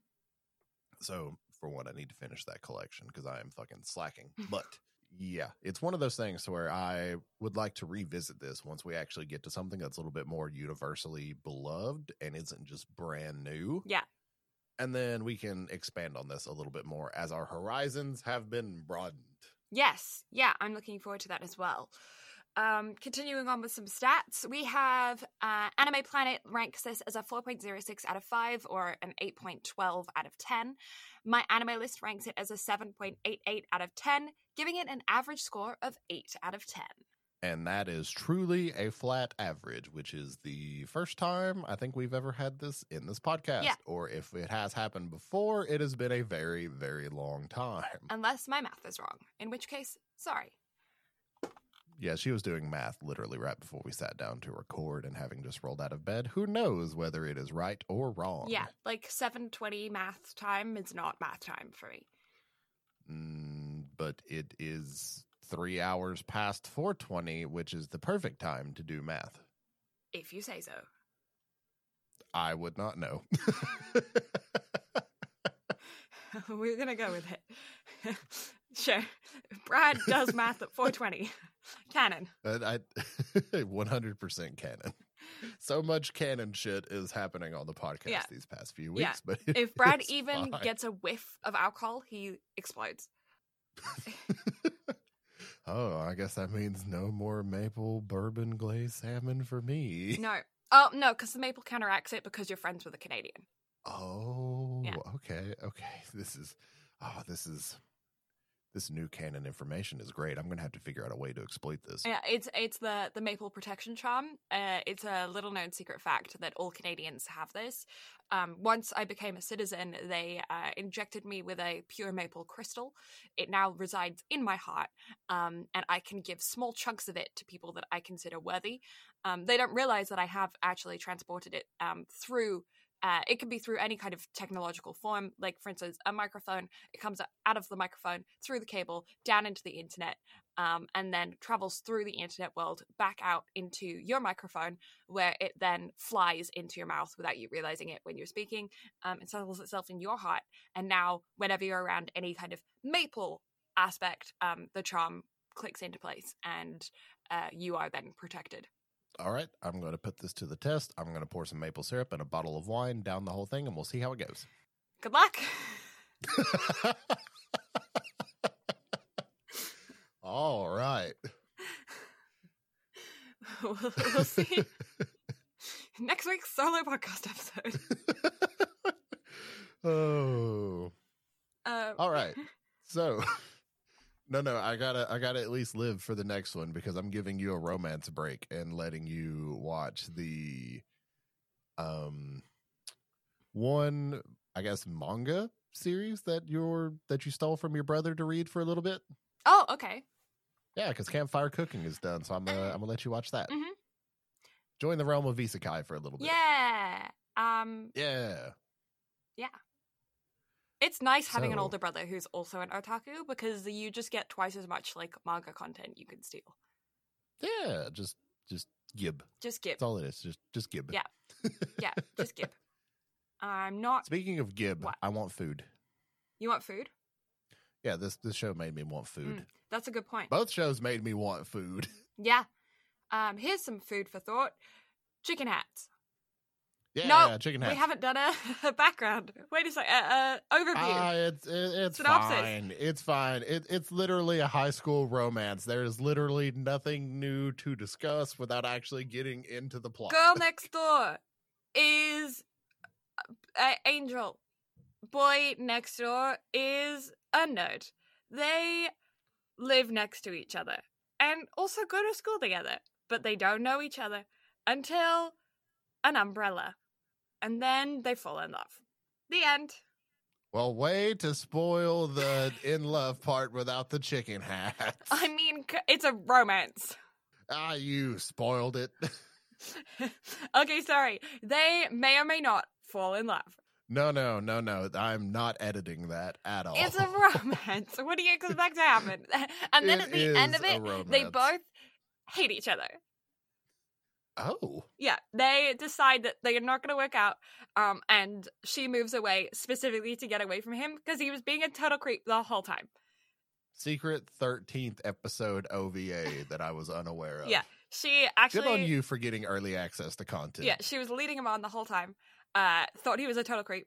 So for one, I need to finish that collection because I am fucking slacking. But yeah, it's one of those things where I would like to revisit this once we actually get to something that's a little bit more universally beloved and isn't just brand new. Yeah. And then we can expand on this a little bit more as our horizons have been broadened. Yes, yeah, I'm looking forward to that as well. Um, continuing on with some stats, we have uh, Anime Planet ranks this as a 4.06 out of 5 or an 8.12 out of 10. My anime list ranks it as a 7.88 out of 10, giving it an average score of 8 out of 10. And that is truly a flat average, which is the first time I think we've ever had this in this podcast. Yeah. Or if it has happened before, it has been a very, very long time. Unless my math is wrong, in which case, sorry. Yeah, she was doing math literally right before we sat down to record and having just rolled out of bed. Who knows whether it is right or wrong? Yeah, like 720 math time is not math time for me. Mm, but it is three hours past 420, which is the perfect time to do math. If you say so. I would not know. We're gonna go with it. sure. Brad does math at 420. Canon. And I 100% canon. So much canon shit is happening on the podcast Yeah. these past few Yeah. weeks, but If Brad even fine. gets a whiff of alcohol, he explodes. oh, I guess that means no more maple bourbon glazed salmon for me. No. Oh, no, because the maple counteracts it because you're friends with a Canadian. Oh, Yeah. okay, okay. This is oh, this is this new canon information is great. I'm gonna have to figure out a way to exploit this. Yeah, it's it's the the maple protection charm. Uh, it's a little known secret fact that all Canadians have this. Um, once I became a citizen, they uh, injected me with a pure maple crystal. It now resides in my heart, um, and I can give small chunks of it to people that I consider worthy. Um, they don't realize that I have actually transported it um, through. Uh, it can be through any kind of technological form, like for instance, a microphone. It comes out of the microphone through the cable down into the internet, um, and then travels through the internet world back out into your microphone, where it then flies into your mouth without you realizing it when you're speaking. Um, it settles itself in your heart, and now whenever you're around any kind of maple aspect, um, the charm clicks into place, and uh, you are then protected. All right, I'm gonna put this to the test. I'm gonna pour some maple syrup and a bottle of wine down the whole thing, and we'll see how it goes. Good luck. All right. we'll, we'll see next week's solo podcast episode. oh. Um, All right. So no no, I gotta I gotta at least live for the next one because I'm giving you a romance break and letting you watch the um one I guess manga series that you're that you stole from your brother to read for a little bit. Oh, okay. Yeah, because campfire cooking is done, so I'm gonna I'm gonna let you watch that. Mhm. Join the realm of isekai for a little bit. Yeah. Um, Yeah. Yeah. It's nice having an older brother who's also an otaku because you just get twice as much like manga content you can steal. Yeah. Just just gib. Just gib. That's all it is. Just just gib. Yeah. Yeah, just gib. I'm not. Speaking of gib, What? I want food. You want food? Yeah, this this show made me want food. Mm. That's a good point. Both shows made me want food. Yeah. Um, here's some food for thought. Chicken hats. Yeah, No, yeah, chicken We haven't done a, a background. Wait a second. Uh, uh, overview. Ah, it's it, it's Synopsis. fine. It's fine. It, it's literally a high school romance. There is literally nothing new to discuss without actually getting into the plot. Girl next door is uh, Angel. Boy next door is a nerd. They live next to each other and also go to school together, but they don't know each other until an umbrella. And then they fall in love. The end. Well, way to spoil the in love part without the chicken hats. I mean, it's a romance. ah, you spoiled it. okay, sorry. They may or may not fall in love. No, no, no, no. I'm not editing that at all. It's a romance. what do you expect to happen? And then It at the end of it, they both hate each other. Oh, Yeah, they decide that they are not going to work out. Um, and she moves away specifically to get away from him because he was being a total creep the whole time. secret 13th episode OVA that I was unaware of. Yeah, She actually. Good on you for getting early access to content. yeah, she was leading him on the whole time. Uh, thought he was a total creep.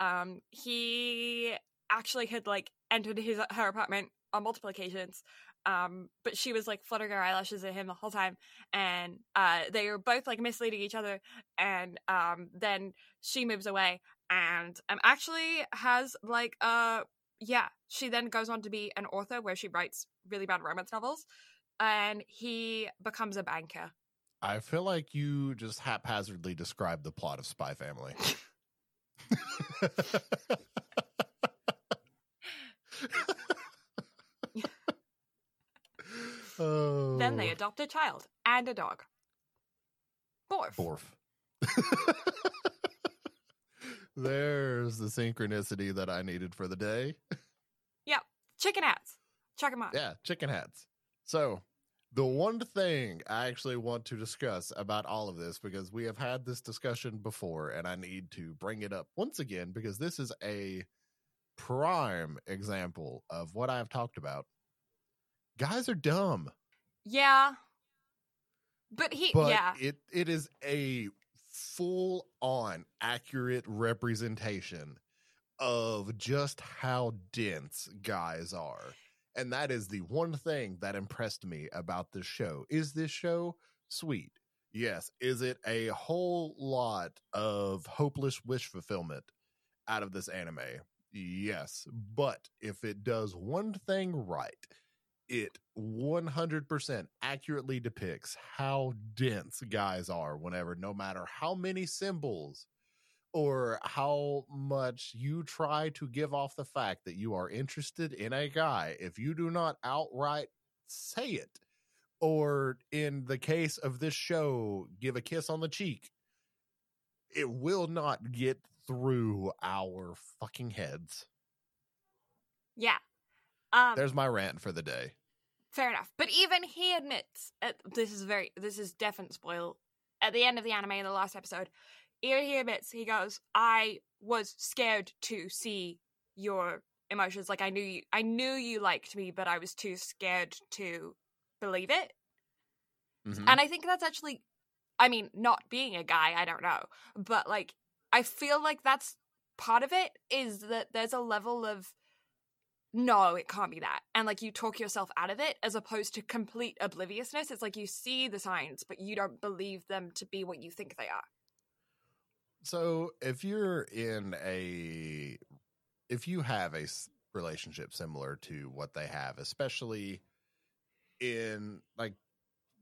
Um, he actually had like entered his her apartment on multiple occasions. Um, but she was like fluttering her eyelashes at him the whole time, and uh, they were both like misleading each other. And um, then she moves away, and um, actually has like uh, yeah, she then goes on to be an author where she writes really bad romance novels, and he becomes a banker. I feel like you just haphazardly described the plot of Spy Family. oh, Then they oh. adopt a child and a dog. Borf. Borf. There's the synchronicity that I needed for the day. Yep. Chicken hats. Check them out. Yeah, chicken hats. So, the one thing I actually want to discuss about all of this, because we have had this discussion before, and I need to bring it up once again, because this is a prime example of what I've talked about. Guys are dumb, Yeah. But he, but yeah. it, it is a full on accurate representation of just how dense guys are. And that is the one thing that impressed me about this show. Is this show sweet? Yes. Is it a whole lot of hopeless wish fulfillment out of this anime? Yes. But if it does one thing right, it 100% accurately depicts how dense guys are whenever, no matter how many symbols or how much you try to give off the fact that you are interested in a guy, if you do not outright say it, or in the case of this show, give a kiss on the cheek, it will not get through our fucking heads. yeah. Um, There's my rant for the day. fair enough. But even he admits, uh, this is very, this is definite spoil. At the end of the anime in the last episode, even he admits, he goes, I was scared to see your emotions. Like I knew you, I knew you liked me, but I was too scared to believe it. Mhm. And I think that's actually, I mean, not being a guy, I don't know. But like, I feel like that's part of it is that there's a level of, no, it can't be that. And like, you talk yourself out of it as opposed to complete obliviousness. It's like you see the signs, but you don't believe them to be what you think they are. So if you're in a, if you have a relationship similar to what they have, especially in like,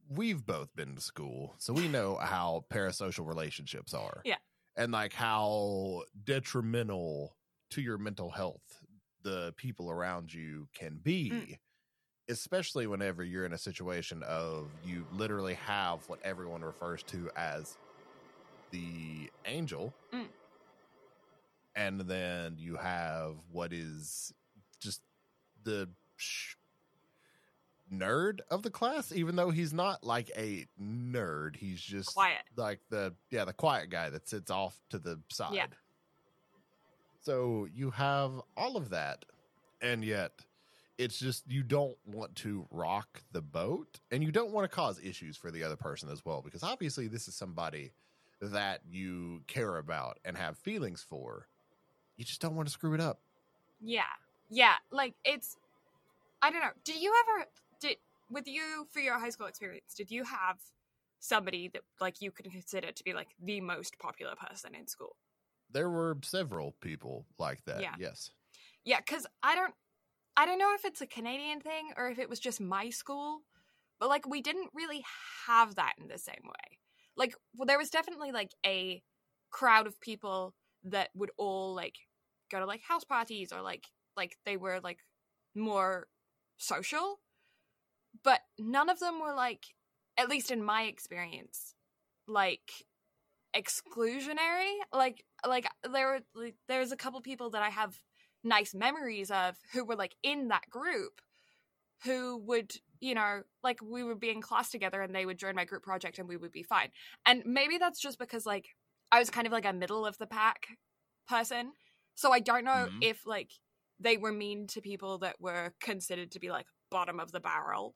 we've both been to school, so we know how parasocial relationships are. Yeah. And like how detrimental to your mental health the people around you can be. Mm. Especially whenever you're in a situation of you literally have what everyone refers to as the angel. Mm. And then you have what is just the sh- nerd of the class, even though he's not like a nerd. He's just Quiet. like the, yeah, the quiet guy that sits off to the side. Yeah. So you have all of that. And yet it's just you don't want to rock the boat and you don't want to cause issues for the other person as well because obviously this is somebody that you care about and have feelings for you just don't want to screw it up Yeah. Yeah. Like it's I don't know. Did you ever did with you for your high school experience, did you have somebody that like you could consider to be like the most popular person in school? There were several people like that Yeah. yes Yeah, because I don't I don't know if it's a Canadian thing or if it was just my school, but like we didn't really have that in the same way. Like well, there was definitely like a crowd of people that would all like go to like house parties or like like they were like more social, but none of them were like at least in my experience like exclusionary like like there were like, there's a couple people that i have nice memories of who were like in that group who would you know like we would be in class together and they would join my group project and we would be fine and maybe that's just because like i was kind of like a middle of the pack person so i don't know Mhm. if like they were mean to people that were considered to be like bottom of the barrel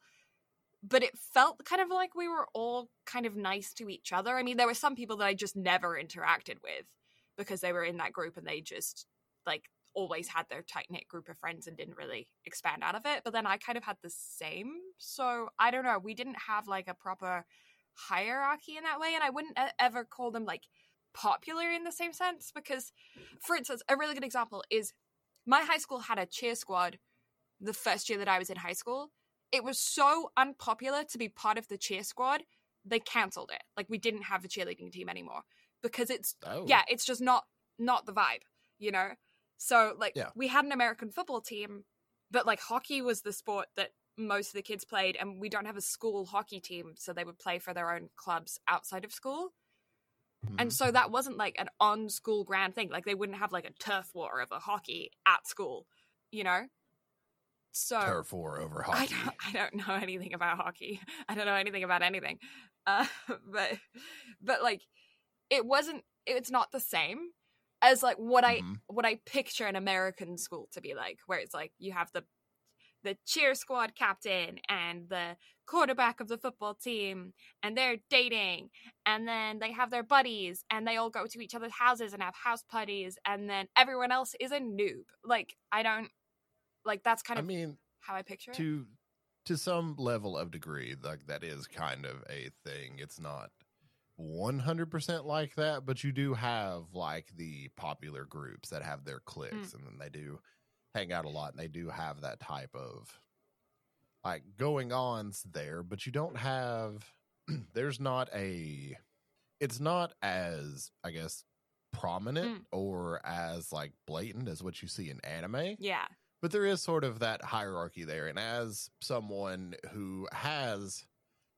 but it felt kind of like we were all kind of nice to each other. I mean, there were some people that I just never interacted with because they were in that group and they just like always had their tight knit group of friends and didn't really expand out of it. But then I kind of had the same. So I don't know. We didn't have like a proper hierarchy in that way. And I wouldn't ever call them like popular in the same sense because, for instance, a really good example is my high school had a cheer squad the first year that I was in high school it was so unpopular to be part of the cheer squad they cancelled it like we didn't have a cheerleading team anymore because it's oh yeah it's just not not the vibe you know so like Yeah. we had an american football team but like hockey was the sport that most of the kids played and we don't have a school hockey team so they would play for their own clubs outside of school and Mhm. so that wasn't like an on school ground thing like they wouldn't have like a turf war of a hockey at school you know so turf war over I hockey don't, I don't know anything about hockey. I don't know anything about anything. Uh, but but like it wasn't it's not the same as like what I Mhm. what I picture an American school to be like where it's like you have the the cheer squad captain and the quarterback of the football team and they're dating and then they have their buddies and they all go to each other's houses and have house parties and then everyone else is a noob. Like I don't like that's kind of i mean how I picture it. to to some level of degree like that is kind of a thing it's not 100% like that but you do have like the popular groups that have their cliques Mm. and then they do hang out a lot and they do have that type of like going ons there but you don't have there's not a it's not as i guess prominent Mm. or as like blatant as what you see in anime Yeah. but there is sort of that hierarchy there and as someone who has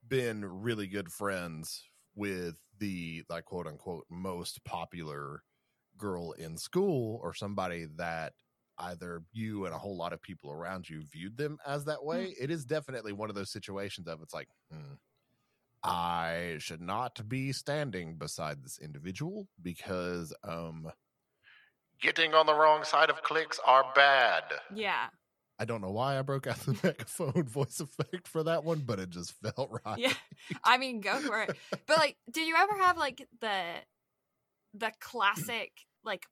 been really good friends with the like quote unquote most popular girl in school or somebody that either you and a whole lot of people around you viewed them as that way it is definitely one of those situations of it's like hmm, i should not be standing beside this individual because um getting on the wrong side of clicks are bad Yeah. I don't know why I broke out the megaphone voice effect for that one, but it just felt right. Yeah. I mean, go for it. But like, did you ever have like the the classic like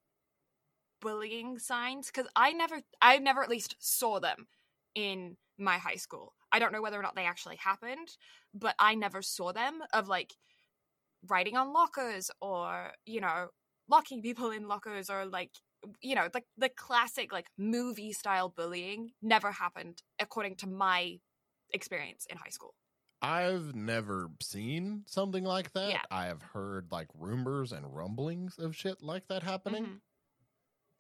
bullying signs? Because I never, I never at least saw them in my high school. I don't know whether or not they actually happened, but I never saw them of like writing on lockers or you know locking people in lockers or like you know the the classic like movie style bullying never happened according to my experience in high school. I've never seen something like that. Yeah. I have heard like rumors and rumblings of shit like that happening. Mhm.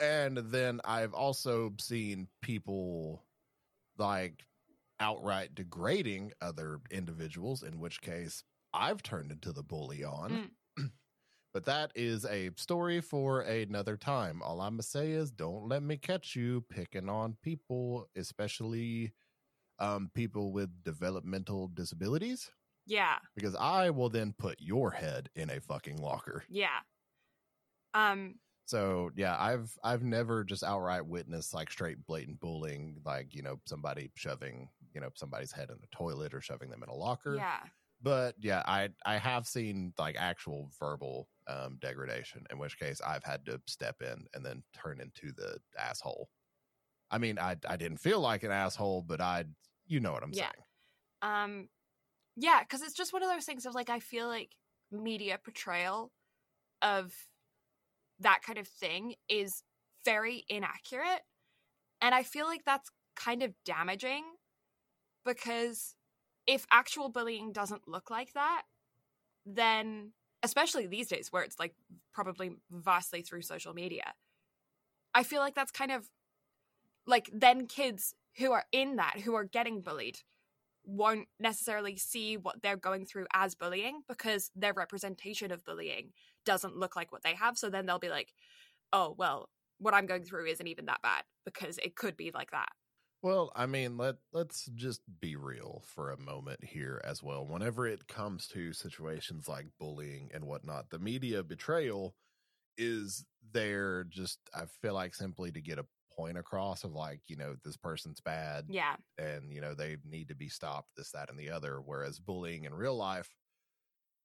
And then I've also seen people like outright degrading other individuals, in which case I've turned into the bully on. But that is a story for another time. All I'm going to say is don't let me catch you picking on people, especially um, people with developmental disabilities, Yeah, because I will then put your head in a fucking locker. yeah. Um, So yeah, I've I've never just outright witnessed like straight blatant bullying, like you know somebody shoving you know somebody's head in a toilet or shoving them in a locker. Yeah. But yeah, I I have seen like actual verbal um, degradation, in which case I've had to step in and then turn into the asshole. I mean, I I didn't feel like an asshole, but I you know what I'm Yeah. saying. Um yeah, because it's just one of those things of like I feel like media portrayal of that kind of thing is very inaccurate. And I feel like that's kind of damaging because if actual bullying doesn't look like that, then especially these days where it's like probably vastly through social media, I feel like that's kind of like then kids who are in that, who are getting bullied, won't necessarily see what they're going through as bullying because their representation of bullying doesn't look like what they have. So then they'll be like, oh, well, what I'm going through isn't even that bad because it could be like that. Well, I mean, let let's just be real for a moment here as well. Whenever it comes to situations like bullying and whatnot, the media betrayal is there just I feel like simply to get a point across of like, you know, this person's bad Yeah. and you know they need to be stopped, this, that, and the other. Whereas bullying in real life,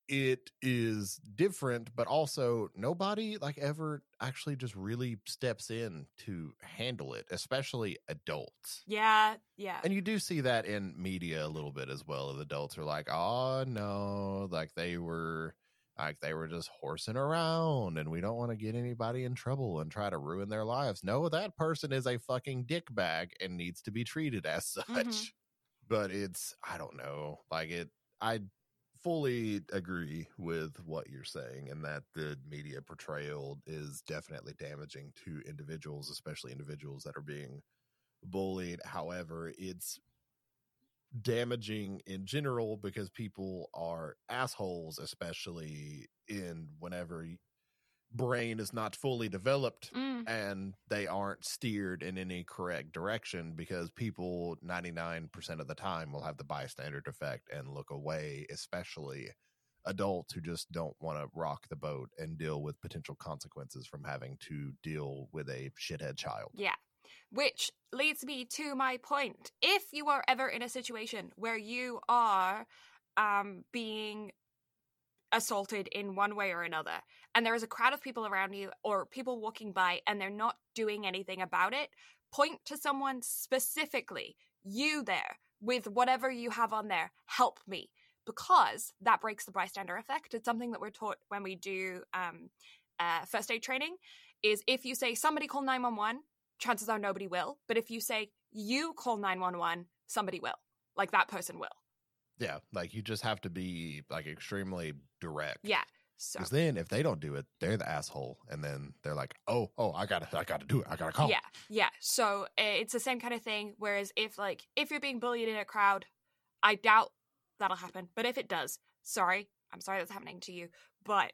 it is different, but also nobody like ever actually just really steps in to handle it, especially adults. Yeah. Yeah. And you do see that in media a little bit as well. Of adults are like, "Oh no, like they were, like they were just horsing around, and we don't want to get anybody in trouble and try to ruin their lives." No, that person is a fucking dick bag and needs to be treated as such. Mhm. But it's, I don't know, like it. I fully agree with what you're saying, and that the media portrayal is definitely damaging to individuals, especially individuals that are being bullied. However, it's damaging in general because people are assholes, especially in whenever brain is not fully developed Mm, and they aren't steered in any correct direction because people 99% of the time will have the bystander effect and look away, especially adults who just don't want to rock the boat and deal with potential consequences from having to deal with a shithead child. Yeah. Which leads me to my point. If you are ever in a situation where you are um, being assaulted in one way or another, and there is a crowd of people around you or people walking by and they're not doing anything about it, point to someone specifically, you there, with whatever you have on there, help me. Because that breaks the bystander effect. It's something that we're taught when we do um, uh, first aid training. Is if you say somebody call 911, chances are nobody will. But if you say you call 911, somebody will. Like that person will. Yeah, like you just have to be like extremely direct. Yeah. So Because then if they don't do it, they're the asshole. And then they're like, oh, oh, I gotta, I gotta do it. I gotta call. yeah, yeah. So uh, it's the same kind of thing. Whereas if like if you're being bullied in a crowd, I doubt that'll happen. But if it does, sorry, I'm sorry that's happening to you. But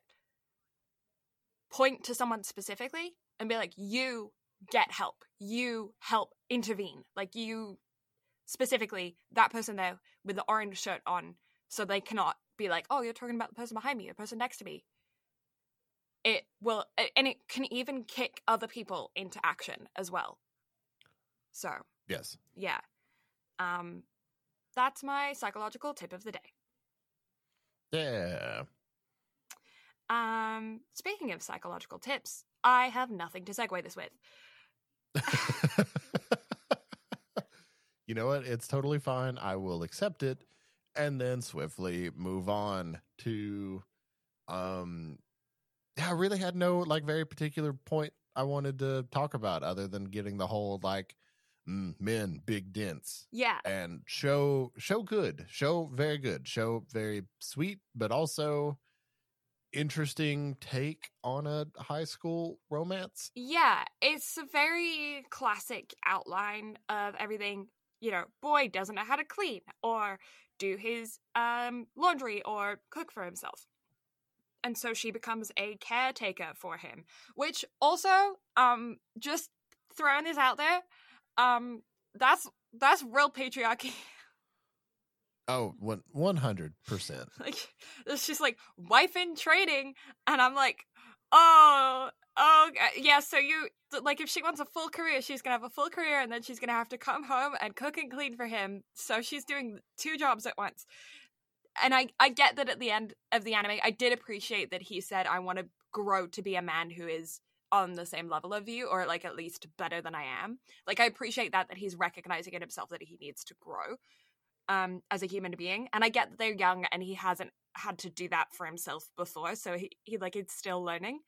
point to someone specifically and be like, you get help. You help intervene. Like you specifically that person there with the orange shirt on, so they cannot be like, oh, you're talking about the person behind me, the person next to me. It will, and it can even kick other people into action as well. So Yes. yeah, um, that's my psychological tip of the day. Yeah. Um, speaking of psychological tips, I have nothing to segue this with. you know what? It's totally fine. I will accept it and then swiftly move on to um I really had no like very particular point I wanted to talk about other than getting the whole like mm, men big dents Yeah, and show show good show very good show very sweet but also interesting take on a high school romance yeah, it's a very classic outline of everything. You know, boy doesn't know how to clean or do his um laundry or cook for himself. And so she becomes a caretaker for him, which also um just throwing this out there, um that's that's real patriarchy. oh one 100% like it's just like wife in training and i'm like Oh, oh, yeah. So you like if she wants a full career, she's gonna have a full career, and then she's gonna have to come home and cook and clean for him. So she's doing two jobs at once. And I, I get that at the end of the anime, I did appreciate that he said, "I want to grow to be a man who is on the same level of you, or like at least better than I am." Like I appreciate that that he's recognizing in himself that he needs to grow um as a human being and i get that they're young and he hasn't had to do that for himself before so he, he like is still learning.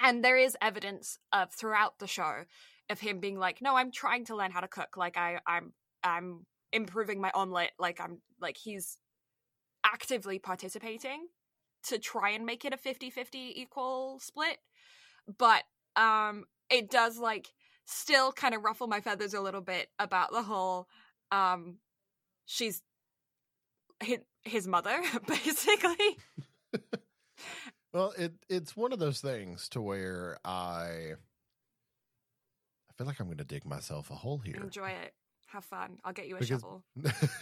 And there is evidence of throughout the show of him being like no i'm trying to learn how to cook like i i'm i'm improving my omelet like i'm like he's actively participating to try and make it a 50-50 equal split. But um it does like still kind of ruffle my feathers a little bit about the whole um she's his, his mother basically. Well, it it's one of those things to where I I feel like I'm going to dig myself a hole here. enjoy it. Have fun. I'll get you a Because- shovel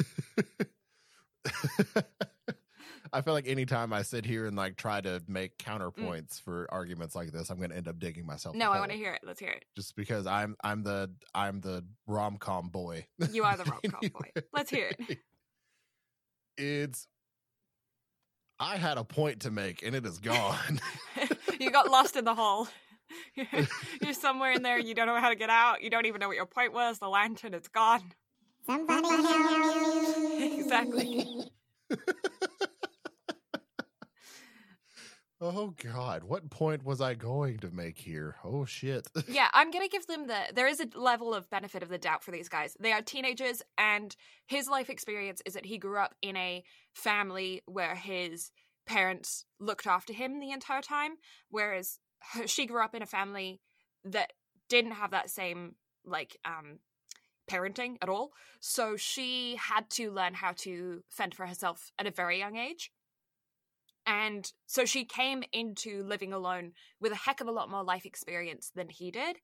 I feel like anytime I sit here and like try to make Mm. counterpoints for arguments like this, I'm going to end up digging myself. no i want to hear it let's hear it just because I'm I'm the I'm the rom com boy. you are the rom-com boy let's hear it It's I had a point to make and it is gone. you got lost in the hole You're- you're somewhere in there you don't know how to get out you don't even know what your point was the lantern is gone Somebody help me. Exactly. Oh god, what point was I going to make here? Oh shit. yeah, I'm gonna give them the. There is a level of benefit of the doubt for these guys. They are teenagers, and his life experience is that he grew up in a family where his parents looked after him the entire time, whereas her, she grew up in a family that didn't have that same like um parenting at all. So she had to learn how to fend for herself at a very young age. And so she came into living alone with a heck of a lot more life experience than he did.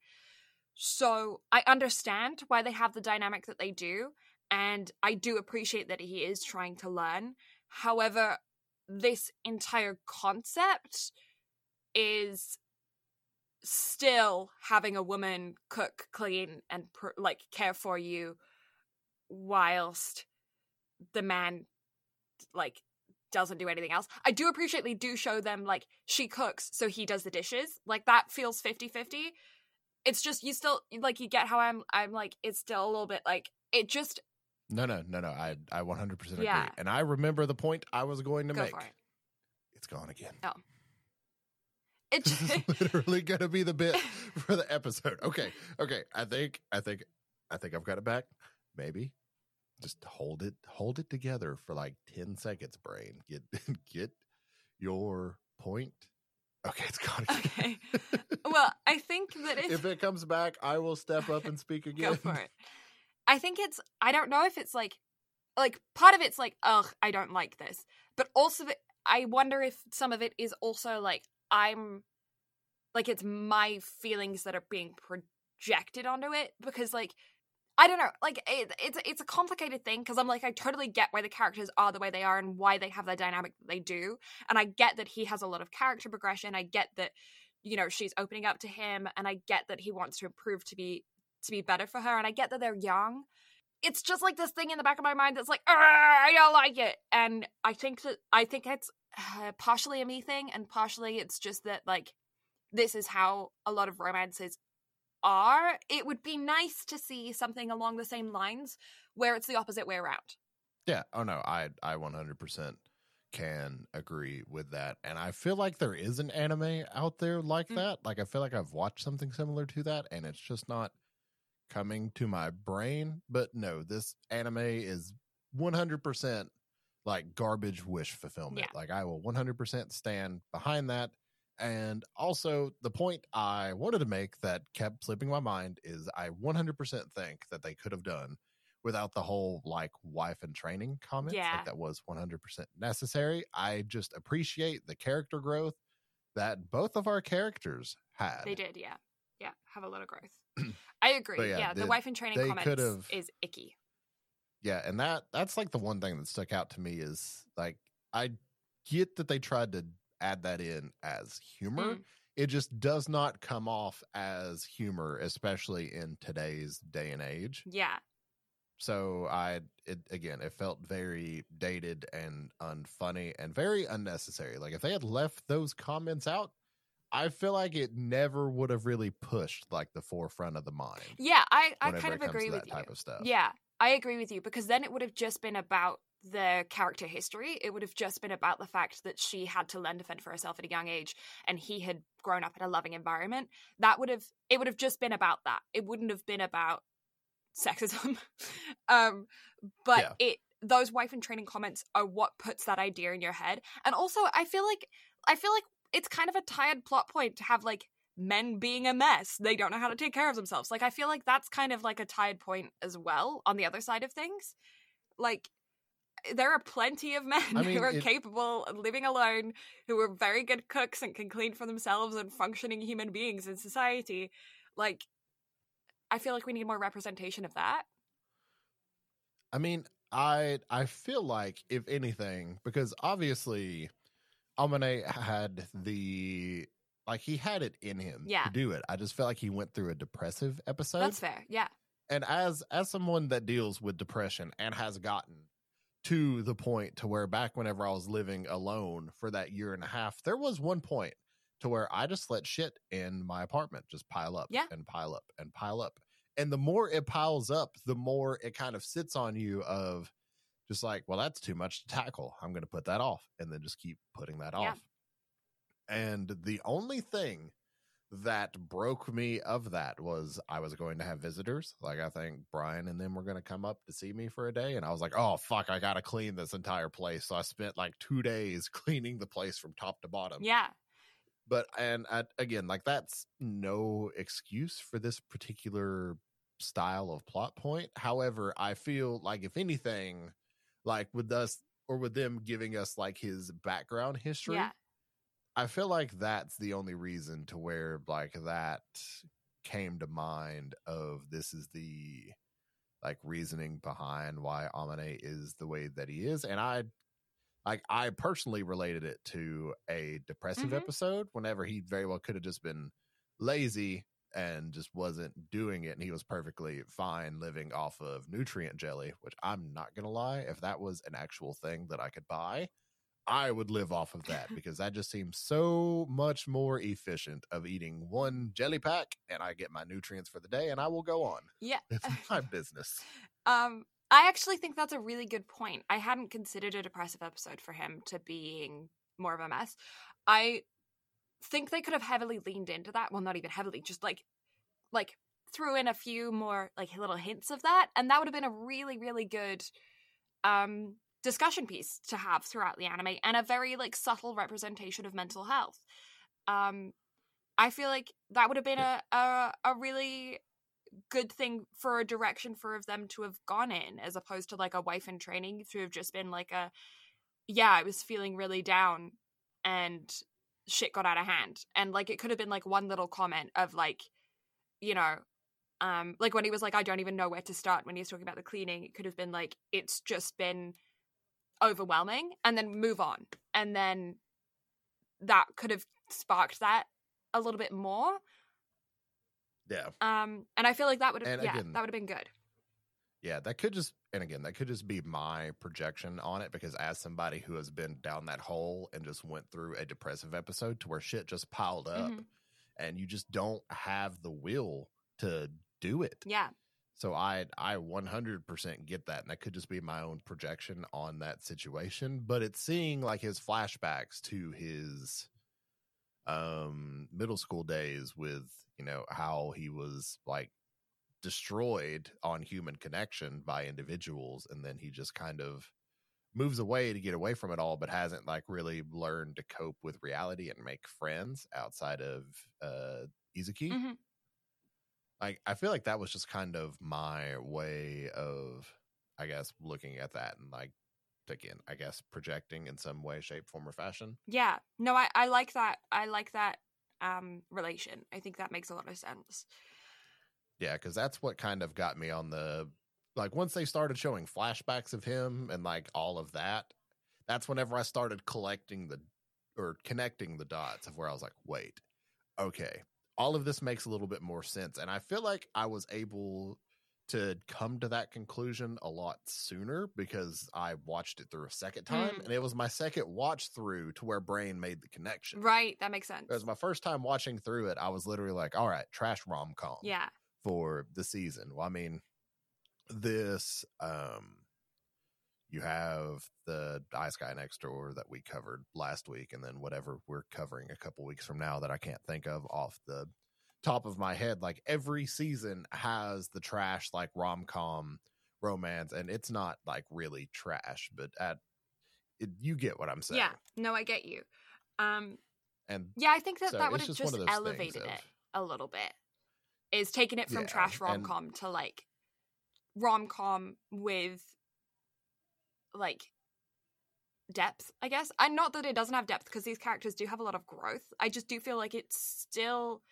So I understand why they have the dynamic that they do. And I do appreciate that he is trying to learn. However, this entire concept is still having a woman cook, clean, and like care for you whilst the man like doesn't do anything else. I do appreciate they do show them like she cooks so he does the dishes. Like that feels 50-50. It's just you still like you get how I'm I'm like it's still a little bit like it just No, no, no, no. I I 100% agree. Yeah. And I remember the point I was going to go make. for it. It's gone again. Oh. It this is literally to be the bit for the episode. Okay. Okay. I think I think I think I've got it back. Maybe. Just hold it hold it together for like 10 seconds, brain. Get get your point. Okay, it's gone again. okay. Well, I think that if, if it comes back, I will step up and speak again. go for it. I think it's I don't know if it's like like part of it's like ugh I don't like this, but also I wonder if some of it is also like I'm like it's my feelings that are being projected onto it because like I don't know like it, it's it's a complicated thing because I'm like I totally get why the characters are the way they are and why they have the dynamic that they do and I get that he has a lot of character progression I get that you know she's opening up to him and I get that he wants to improve to be to be better for her and I get that they're young. It's just like this thing in the back of my mind that's like I don't like it and I think that I think it's uh, partially a me thing and partially it's just that like this is how a lot of romances are it would be nice to see something along the same lines where it's the opposite way around Yeah. Oh no, I I 100% can agree with that. And I feel like there is an anime out there like Mm. that. Like I feel like I've watched something similar to that and it's just not coming to my brain. But no, this anime is 100% like garbage wish fulfillment. Yeah. Like I will 100% stand behind that. And also, the point I wanted to make that kept slipping my mind is I 100% think that they could have done without the whole like wife and training comment. Yeah. Like that was 100% necessary. I just appreciate the character growth that both of our characters had. they did yeah yeah have a lot of growth I agree But yeah, yeah, the the- wife and training comment is icky Yeah, and that that's like the one thing that stuck out to me is like I get that they tried to add that in as humor. Mm. It just does not come off as humor, especially in today's day and age. Yeah. So I it again, it felt very dated and unfunny and very unnecessary. Like if they had left those comments out, I feel like it never would have really pushed like the forefront of the mind. Yeah, I, I kind of agree with that you. type of stuff. Yeah, I agree with you because then it would have just been about the character history. It would have just been about the fact that she had to learn to fend for herself at a young age and he had grown up in a loving environment. That would have it would have just been about that. It wouldn't have been about sexism. um but Yeah. it those wife and training comments are what puts that idea in your head. And also I feel like I feel like it's kind of a tired plot point to have like men being a mess. They don't know how to take care of themselves. Like I feel like that's kind of like a tired point as well on the other side of things. Like there are plenty of men I mean, who are it- capable of living alone, who are very good cooks and can clean for themselves and functioning human beings in society. Like I feel like we need more representation of that. I mean, I I feel like if anything, because obviously Amane had the like he had it in him Yeah. to do it. I just felt like he went through a depressive episode. That's fair. Yeah. and as as someone that deals with depression and has gotten to the point to where back whenever I was living alone for that year and a half, there was one point to where I just let shit in my apartment just pile up Yeah. and pile up and pile up. And the more it piles up, the more it kind of sits on you of just like, well, that's too much to tackle. I'm going to put that off and then just keep putting that Yeah. off. And the only thing that broke me of that was I was going to have visitors. Like I think Brian and them were going to come up to see me for a day, and I was like, "Oh fuck, I got to clean this entire place." So I spent like two days cleaning the place from top to bottom. Yeah. But and I, again, like that's no excuse for this particular style of plot point. However, I feel like if anything, like with us or with them giving us like his background history, Yeah. I feel like that's the only reason to where like that came to mind of this is the like reasoning behind why Amane is the way that he is. And I like I personally related it to a depressive Mhm. episode whenever he very well could have just been lazy and just wasn't doing it and he was perfectly fine living off of nutrient jelly, which I'm not gonna lie, if that was an actual thing that I could buy, I would live off of that because that just seems so much more efficient of eating one jelly pack and I get my nutrients for the day and I will go on. Yeah. It's my business. Um, I actually think that's a really good point. I hadn't considered a depressive episode for him to being more of a mess. I think they could have heavily leaned into that. Well, not even heavily, just like like threw in a few more like little hints of that, and that would have been a really, really good um discussion piece to have throughout the anime and a very like subtle representation of mental health. Um I feel like that would have been a, a a really good thing for a direction for of them to have gone in as opposed to like a wife in training to have just been like a yeah i was feeling really down and shit got out of hand and like it could have been like one little comment of like you know um like when he was like i don't even know where to start when he was talking about the cleaning it could have been like it's just been overwhelming and then move on and then that could have sparked that a little bit more Yeah. um, and I feel like that would have, yeah, again- that would have been good. Yeah, that could just and again, that could just be my projection on it because as somebody who has been down that hole and just went through a depressive episode to where shit just piled up Mhm. and you just don't have the will to do it. Yeah, So I I 100% get that and that could just be my own projection on that situation, but it's seeing like his flashbacks to his um middle school days with, you know, how he was like destroyed on human connection by individuals and then he just kind of moves away to get away from it all but hasn't like really learned to cope with reality and make friends outside of uh Itsuki Mhm. Like I feel like that was just kind of my way of I guess looking at that and like again I guess projecting in some way shape form or fashion yeah. No, I, I like that. I like that um relation. I think that makes a lot of sense. yeah because that's what kind of got me on the like once they started showing flashbacks of him and like all of that that's whenever I started collecting the or connecting the dots of where I was like, wait, okay, all of this makes a little bit more sense. And I feel like I was able to come to that conclusion a lot sooner because I watched it through a second time. Mm. And it was my second watch through to where Brain made the connection. Right, that makes sense. It was my first time watching through it. I was literally like, all right, trash rom com Yeah. for the season. Well, I mean, this um you have the Ice Guy Next Door that we covered last week, and then whatever we're covering a couple weeks from now that I can't think of off the top of my head. Like every season has the trash like rom com romance, and it's not like really trash, but at it, you get what I'm saying. Yeah. No, I get you. Um and yeah, I think that So that would have just just elevated things of- it a little bit. Is taking it from Yeah, trash rom and- com to like rom com with like depth, I guess. And not that it doesn't have depth because these characters do have a lot of growth. I just do feel like it still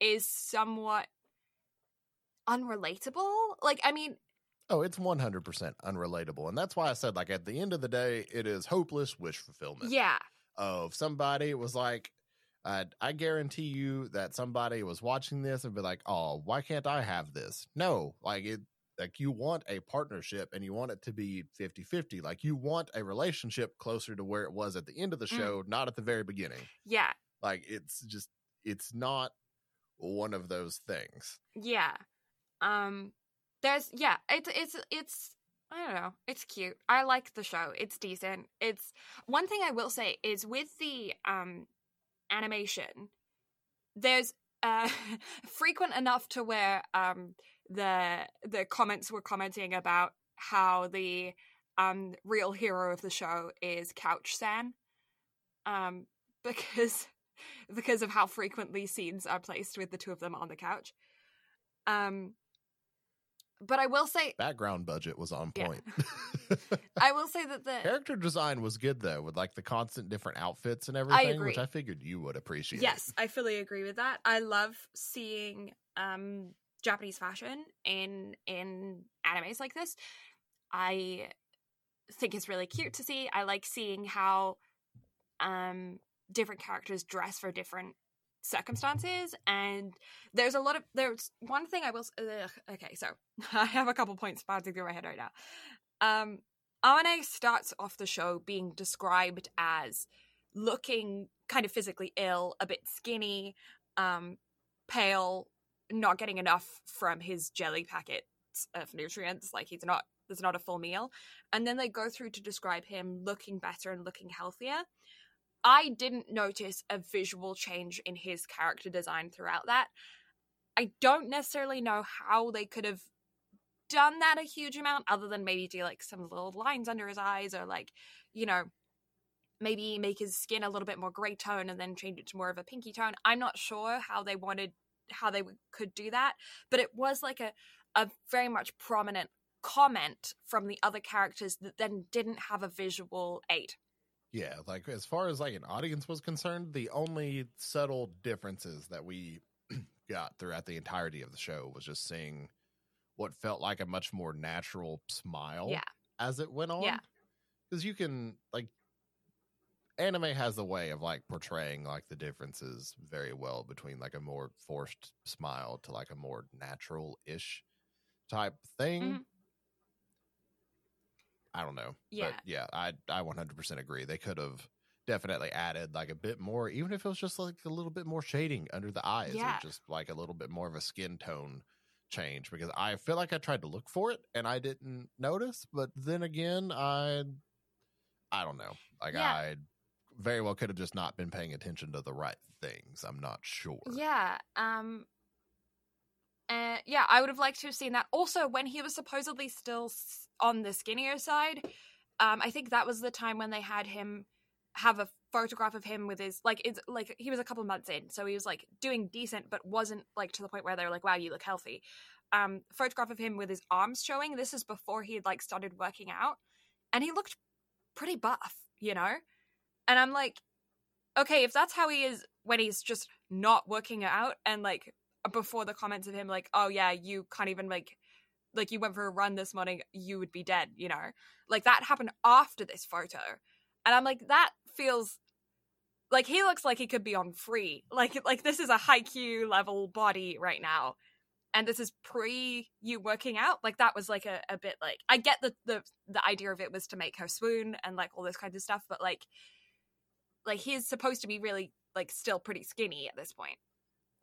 is somewhat unrelatable. Like, I mean, Oh, it's 100% unrelatable. And that's why I said, like, at the end of the day, it is hopeless wish fulfillment. yeah, Of somebody was like, I, I guarantee you that somebody was watching this and be like, oh, why can't I have this? No, like, it, like, you want a partnership and you want it to be 50 50. Like, you want a relationship closer to where it was at the end of the Mm. show, not at the very beginning. yeah, Like, it's just, it's not one of those things. yeah. Um, there's yeah, it's it's it's I don't know, it's cute. I like the show. It's decent. It's one thing I will say is with the um animation, there's uh frequent enough to where um the the comments were commenting about how the um real hero of the show is Couch San. Um because because of how frequently scenes are placed with the two of them on the couch. Um but I will say Background budget was on Yeah. point. I will say that the Character design was good though, with like the constant different outfits and everything, which agree. I figured you would appreciate. Yes, I fully agree with that. I love seeing um Japanese fashion in in animes like this. I think it's really cute to see. I like seeing how um different characters dress for different circumstances and there's a lot of there's one thing I will ugh, okay, so I have a couple points bouncing through my head right now. Um Amane starts off the show being described as looking kind of physically ill, a bit skinny, um, pale, not getting enough from his jelly packets of nutrients. Like he's not, there's not a full meal. And then they go through to describe him looking better and looking healthier. I didn't notice a visual change in his character design throughout that. I don't necessarily know how they could have done that a huge amount other than maybe do like some little lines under his eyes or like, you know, maybe make his skin a little bit more gray tone and then change it to more of a pinky tone. I'm not sure how they wanted how they would, could do that, but it was like a a very much prominent comment from the other characters that then didn't have a visual aid. Yeah, like as far as like an audience was concerned, the only subtle differences that we got throughout the entirety of the show was just seeing what felt like a much more natural smile Yeah. as it went on. Yeah. Because you can like anime has the way of like portraying like the differences very well between like a more forced smile to like a more natural ish type thing. Mhm. I don't know. Yeah. But yeah, I I 100% agree. They could have definitely added like a bit more even if it was just like a little bit more shading under the eyes Yeah. or just like a little bit more of a skin tone change because I feel like I tried to look for it and I didn't notice, but then again, I I don't know. Like Yeah. I very well could have just not been paying attention to the right things. I'm not sure. Yeah. Um uh, yeah, I would have liked to have seen that. Also, when he was supposedly still on the skinnier side, um, I think that was the time when they had him have a photograph of him with his like it's like he was a couple months in, so he was like doing decent, but wasn't like to the point where they were like, "Wow, you look healthy." Um, photograph of him with his arms showing. This is before he had like started working out, and he looked pretty buff, you know. And I'm like, okay, if that's how he is when he's just not working out and like before the comments of him like oh yeah you can't even like like you went for a run this morning you would be dead you know like that happened after this photo and i'm like that feels like he looks like he could be on free. Like like this is a Haikyuu level body right now. And this is pre you working out. Like that was like a, a bit like I get the, the the idea of it was to make her swoon and like all this kind of stuff, but like like he's supposed to be really like still pretty skinny at this point.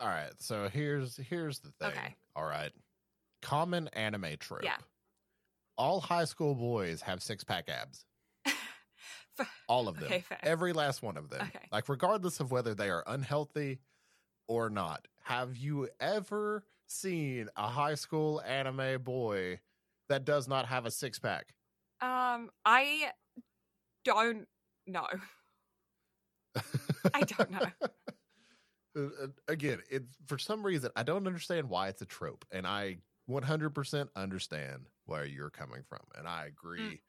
All right, so here's here's the thing. Okay. All right, common anime trope. Yeah. All high school boys have six pack abs. All of them. Okay. Every last one of them. Okay. Like regardless of whether they are unhealthy or not. Have you ever seen a high school anime boy that does not have a six pack? Um I don't know. I don't know. Again, it for some reason I don't understand why it's a trope, and I 100% understand where you're coming from, and I agree Mm.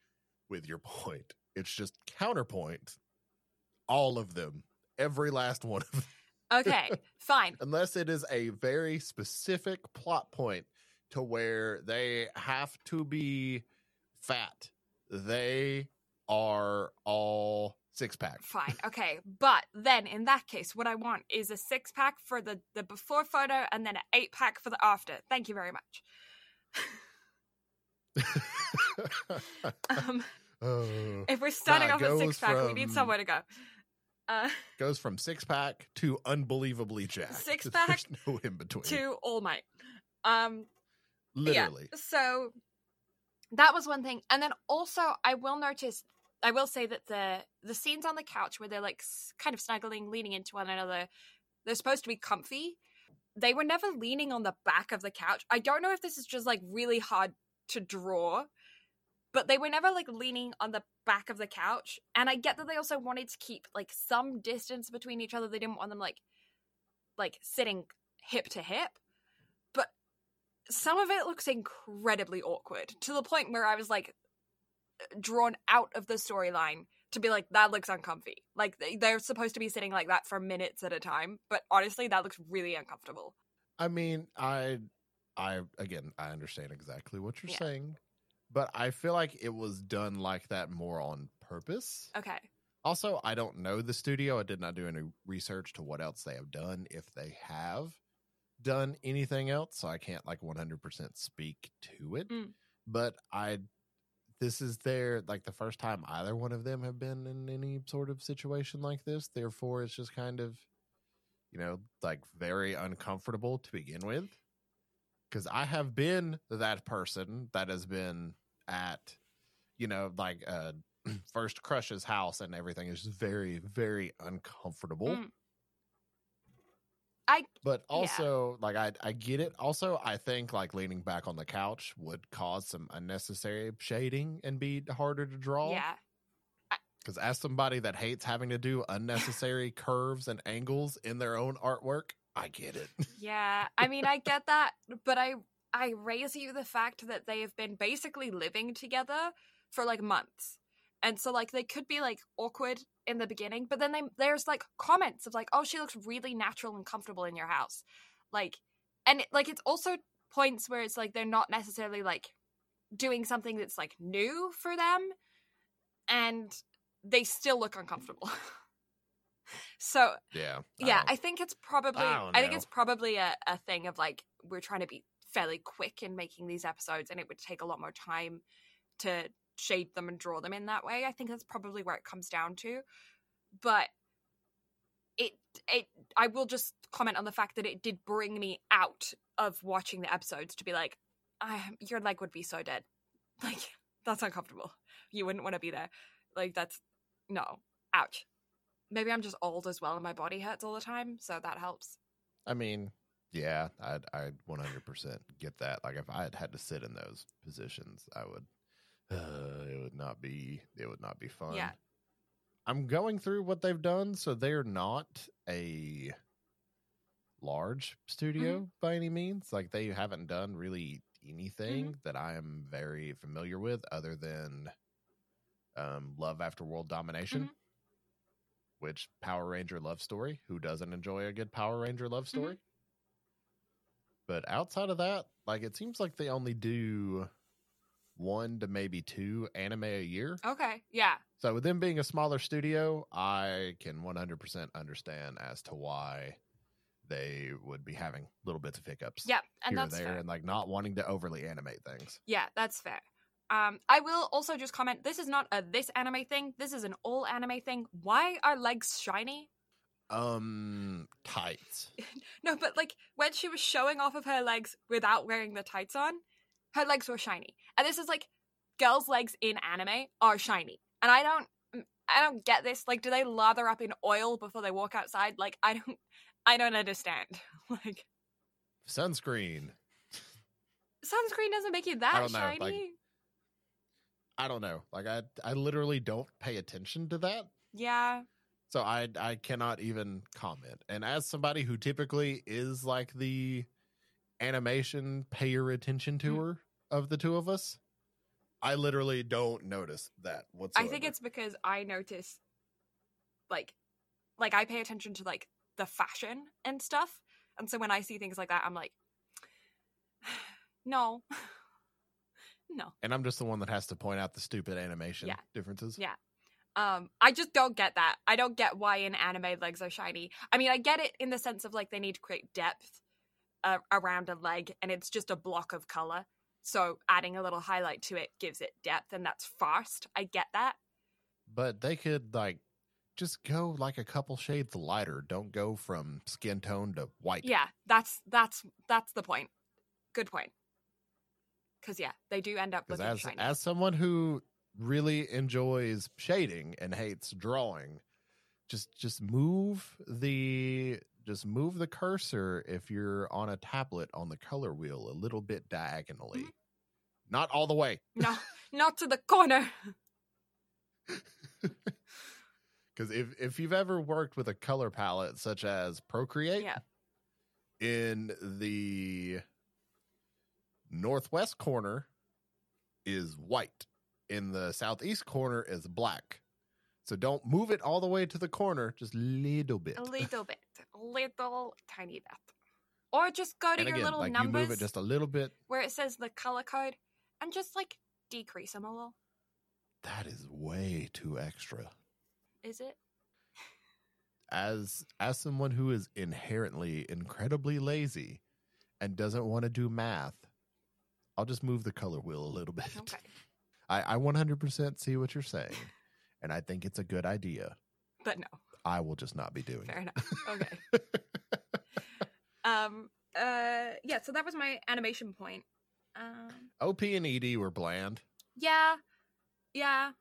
with your point. It's just counterpoint. All of them, every last one of them, Okay, fine. unless it is a very specific plot point to where they have to be fat. They are all six pack. Fine. Okay. But then in that case, what I want is a six pack for the, the before photo and then an eight pack for the after. Thank you very much. Um, Oh. if we're starting Nah, off with six pack, we need somewhere to go. Uh, goes from six pack to unbelievably jacked. Six pack no in between. to All Might. Um, Literally. Yeah, so that was one thing, and then also I will notice, I will say that the the scenes on the couch where they're like kind of snuggling, leaning into one another, they're supposed to be comfy. They were never leaning on the back of the couch. I don't know if this is just like really hard to draw, but they were never like leaning on the back of the couch. And I get that they also wanted to keep like some distance between each other. They didn't want them like like sitting hip to hip. But some of it looks incredibly awkward to the point where I was like drawn out of the storyline to be like that looks uncomfy. Like they- they're supposed to be sitting like that for minutes at a time, but honestly that looks really uncomfortable. I mean, I, I again, I understand exactly what you're Yeah. saying, but I feel like it was done like that more on purpose. Okay. Also, I don't know the studio. I did not do any research to what else they have done, if they have done anything else. So I can't like 100% speak to it. Mm. But I, this is their like the first time either one of them have been in any sort of situation like this. Therefore, it's just kind of, you know, like very uncomfortable to begin with. Because I have been that person that has been at, you know, like uh first crush's house and everything is very very uncomfortable Mm. I but yeah. also like I, I get it also i think like leaning back on the couch would cause some unnecessary shading and be harder to draw yeah. because as somebody that hates having to do unnecessary curves and angles in their own artwork i get it Yeah. I mean I get that, but I I raise you the fact that they have been basically living together for like months. And so like they could be like awkward in the beginning, but then they there's like comments of like, "Oh, she looks really natural and comfortable in your house." Like and it, like it's also points where it's like they're not necessarily like doing something that's like new for them and they still look uncomfortable. so yeah yeah don't- i think it's probably I i, think it's probably a, a thing of like we're trying to be fairly quick in making these episodes and it would take a lot more time to shade them and draw them in that way i think that's probably where it comes down to. But it it i will just comment on the fact that it did bring me out of watching the episodes to be like I, your leg would be so dead. Like that's uncomfortable. You wouldn't want to be there. Like that's no. Ouch. Maybe i'm just old as well and my body hurts all the time so that helps. I mean yeah i'd i 100% get that. Like if i had had to sit in those positions i would uh, would not be it would not be fun Yeah. i'm going through what they've done so they're not a large studio Mm-hmm. by any means like they haven't done really anything Mm-hmm. that i am very familiar with other than um love after world domination Mhm. which power ranger love story who doesn't enjoy a good power ranger love Mm-hmm. story but outside of that like it seems like they only do one to maybe two anime a year. Okay. Yeah. So with them being a smaller studio, I can 100% understand as to why they would be having little bits of hiccups Yeah. And that's there fair. and like not wanting to overly animate things. Yeah, that's fair. Um, I will also just comment this is not a this anime thing. This is an all anime thing. Why are legs shiny? Um tights. No, but like when she was showing off of her legs without wearing the tights on, her legs were shiny. And this is like girls' legs in anime are shiny. And I don't mm, I don't get this. Like do they lather up in oil before they walk outside? Like I don't I don't understand. like Sunscreen. sunscreen doesn't make you I that know, shiny. like- I don't know. Like I I literally don't pay attention to that. yeah. So I I cannot even comment. And as somebody who typically is like the animation payer attention to Mhm. her of the two of us, I literally don't notice that whatsoever. I think it's because I notice like like I pay attention to like the fashion and stuff. And so when I see things like that, I'm like no. no. and I'm just the one that has to point out the stupid animation Yeah. differences. Yeah. Um I just don't get that. I don't get why in anime legs are shiny. I mean, I get it in the sense of like they need to create depth uh, around a leg and it's just a block of color. So adding a little highlight to it gives it depth and that's fast. I get that. But they could like just go like a couple shades lighter. Don't go from skin tone to white. Yeah, that's that's that's the point. Good point. Because yeah, they do end up looking as shiny. as someone who really enjoys shading and hates drawing, just just move the just move the cursor if you're on a tablet on the color wheel a little bit diagonally. Mhm. Not all the way. no, not to the corner. Because if, if you've ever worked with a color palette such as Procreate, Yeah. in the northwest corner is white, in the southeast corner is black. So don't move it all the way to the corner, just little bit. A little bit, little tiny bit, or just go to and your again, little like numbers you move it just a little bit. where it says the color code, and just like decrease them a little. That is way too extra. Is it? As as someone who is inherently incredibly lazy and doesn't want to do math, I'll just move the color wheel a little bit. Okay. I, I 100% see what you're saying, and I think it's a good idea. But no, I will just not be doing fair it. enough. Okay. um. Uh. Yeah. So that was my animation point. Um. OP and ED were bland. Yeah. Yeah.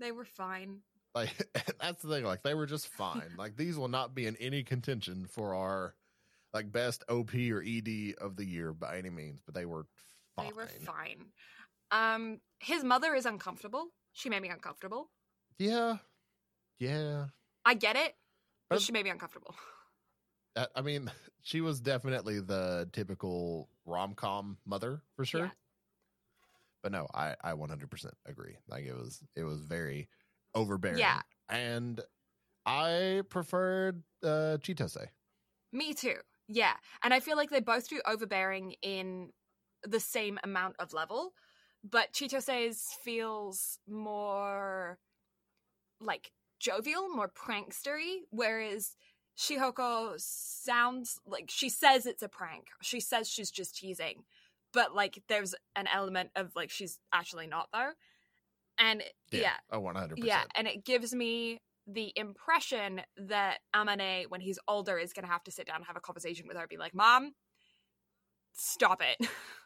They were fine. Like that's the thing. Like they were just fine. like these will not be in any contention for our like best OP or ED of the year by any means, but they were fine. They were fine. Um, his mother is uncomfortable. She made me uncomfortable. Yeah, yeah. I get it, but she made me uncomfortable. I mean, she was definitely the typical rom com mother for sure. Yeah. But no, I I 100% agree. Like it was it was very overbearing. Yeah. and I preferred uh, Chitose. Me too. Yeah, and I feel like they both do overbearing in the same amount of level, but Chitose's feels more like jovial, more prankstery, whereas Shihoko sounds like she says it's a prank. She says she's just teasing, but like there's an element of like she's actually not though. And yeah, Oh, 100%. yeah, and it gives me the impression that Amane, when he's older, is going to have to sit down and have a conversation with her, be like, "Mom, stop it!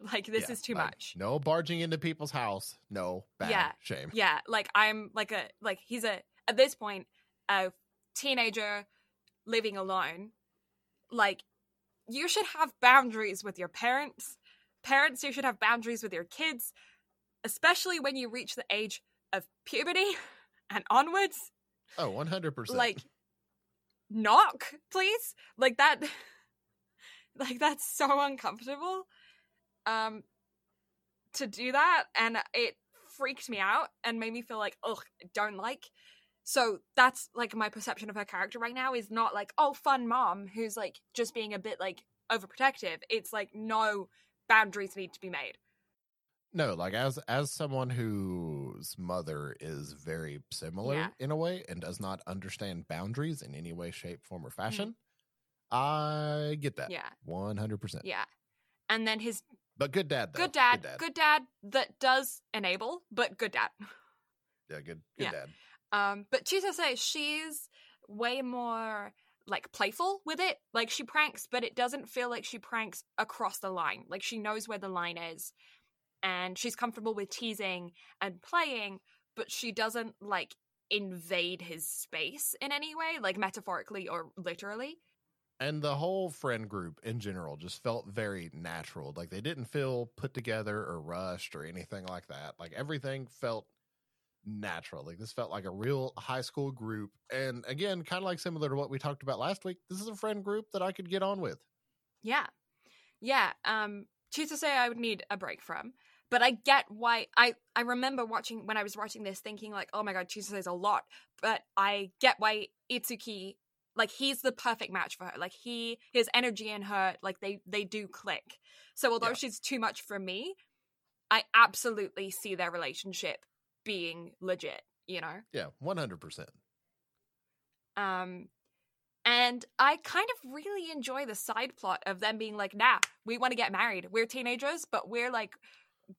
like this Yeah, is too like, much." No barging into people's house. No, bad. Yeah. Shame. Yeah, like I'm like a like he's a at this point a teenager living alone. Like you should have boundaries with your parents. Parents, you should have boundaries with your kids, especially when you reach the age of puberty and onwards. Oh, 100%. Like knock, please. Like that like that's so uncomfortable. Um to do that and it freaked me out and made me feel like ugh don't like so that's like my perception of her character right now is not like oh fun mom who's like just being a bit like overprotective it's like no boundaries need to be made No, like as as someone whose mother is very similar Yeah. in a way and does not understand boundaries in any way, shape, form, Mm-hmm. or fashion, I get that. Yeah. One hundred percent. Yeah. And then his But good dad though. good dad, good dad that does enable, but good dad. Yeah, good good Yeah. dad. Um, but Chitose, she's way more like playful with it. Like she pranks, but it doesn't feel like she pranks across the line. Like she knows where the line is, and she's comfortable with teasing and playing, but she doesn't like invade his space in any way, like metaphorically or literally. And the whole friend group in general just felt very natural. Like they didn't feel put together or rushed or anything like that. Like everything felt natural. Like this felt like a real high school group. And again, kind of like similar to what we talked about last week, this is a friend group that I could get on with. Yeah. Yeah. Um say, I would need a break from. But I get why I I remember watching when I was watching this thinking like, oh my god, Chitose is a lot. But I get why Itsuki like he's the perfect match for her. Like he his energy and her like they they do click. So although Yeah. she's too much for me, I absolutely see their relationship being legit, you know? Yeah, 100%. Um, and I kind of really enjoy the side plot of them being like, nah, we want to get married. We're teenagers, but we're like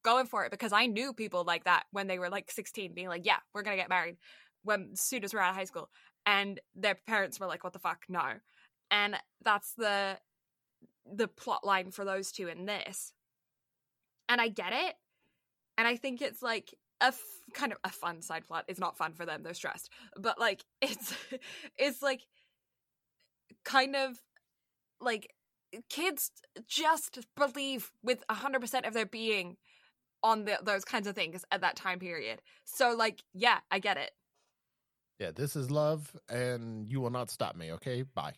going for it because I knew people like that when they were like 16, being like, yeah, we're to get married when as soon as we're out of high school. And their parents were like, what the fuck? No. And that's the the plot line for those two in this. And I get it. And I think it's like a f- kind of a fun side plot. It's not fun for them; they're stressed. But like, it's it's like kind of like kids just believe with hundred percent of their being on the, those kinds of things at that time period. So like, yeah, I get it. Yeah, this is love and you will not stop me, okay? Bye.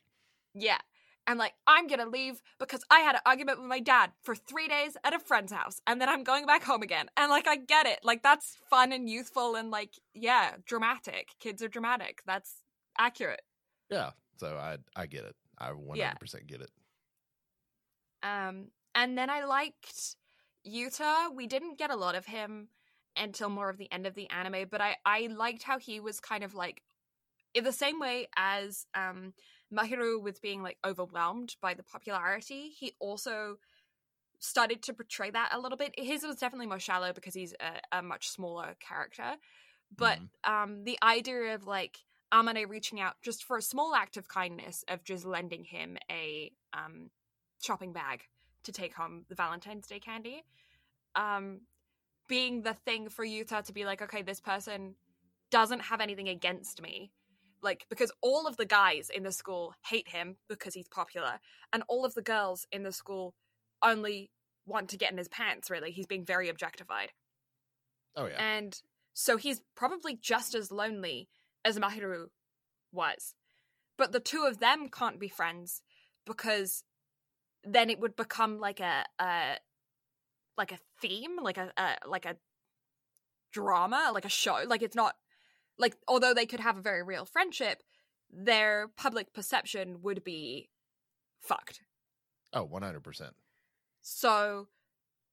Yeah. And like, I'm gonna leave because I had an argument with my dad for three days at a friend's house, and then I'm going back home again. And like, I get it. Like, that's fun and youthful and like, yeah, dramatic. Kids are dramatic. That's accurate. Yeah, so I I get it. I 100% get it. Um, and then I liked Yuta. We didn't get a lot of him until more of the end of the anime, but I I liked how he was kind of like in the same way as um Mahiru was being like overwhelmed by the popularity. He also started to portray that a little bit. His was definitely more shallow because he's a, a much smaller character, but um the idea of like Amane reaching out just for a small act of kindness of just lending him a um shopping bag to take home the Valentine's Day candy. Um, being the thing for Yuta to be like, okay, this person doesn't have anything against me. Like, because all of the guys in the school hate him because he's popular, and all of the girls in the school only want to get in his pants, really. He's being very objectified. Oh yeah. And so he's probably just as lonely as Mahiru was. But the two of them can't be friends because then it would become like a, a like a theme, like a, a like a drama, like a show. Like it's not like although they could have a very real friendship, their public perception would be fucked. oh, 100%. So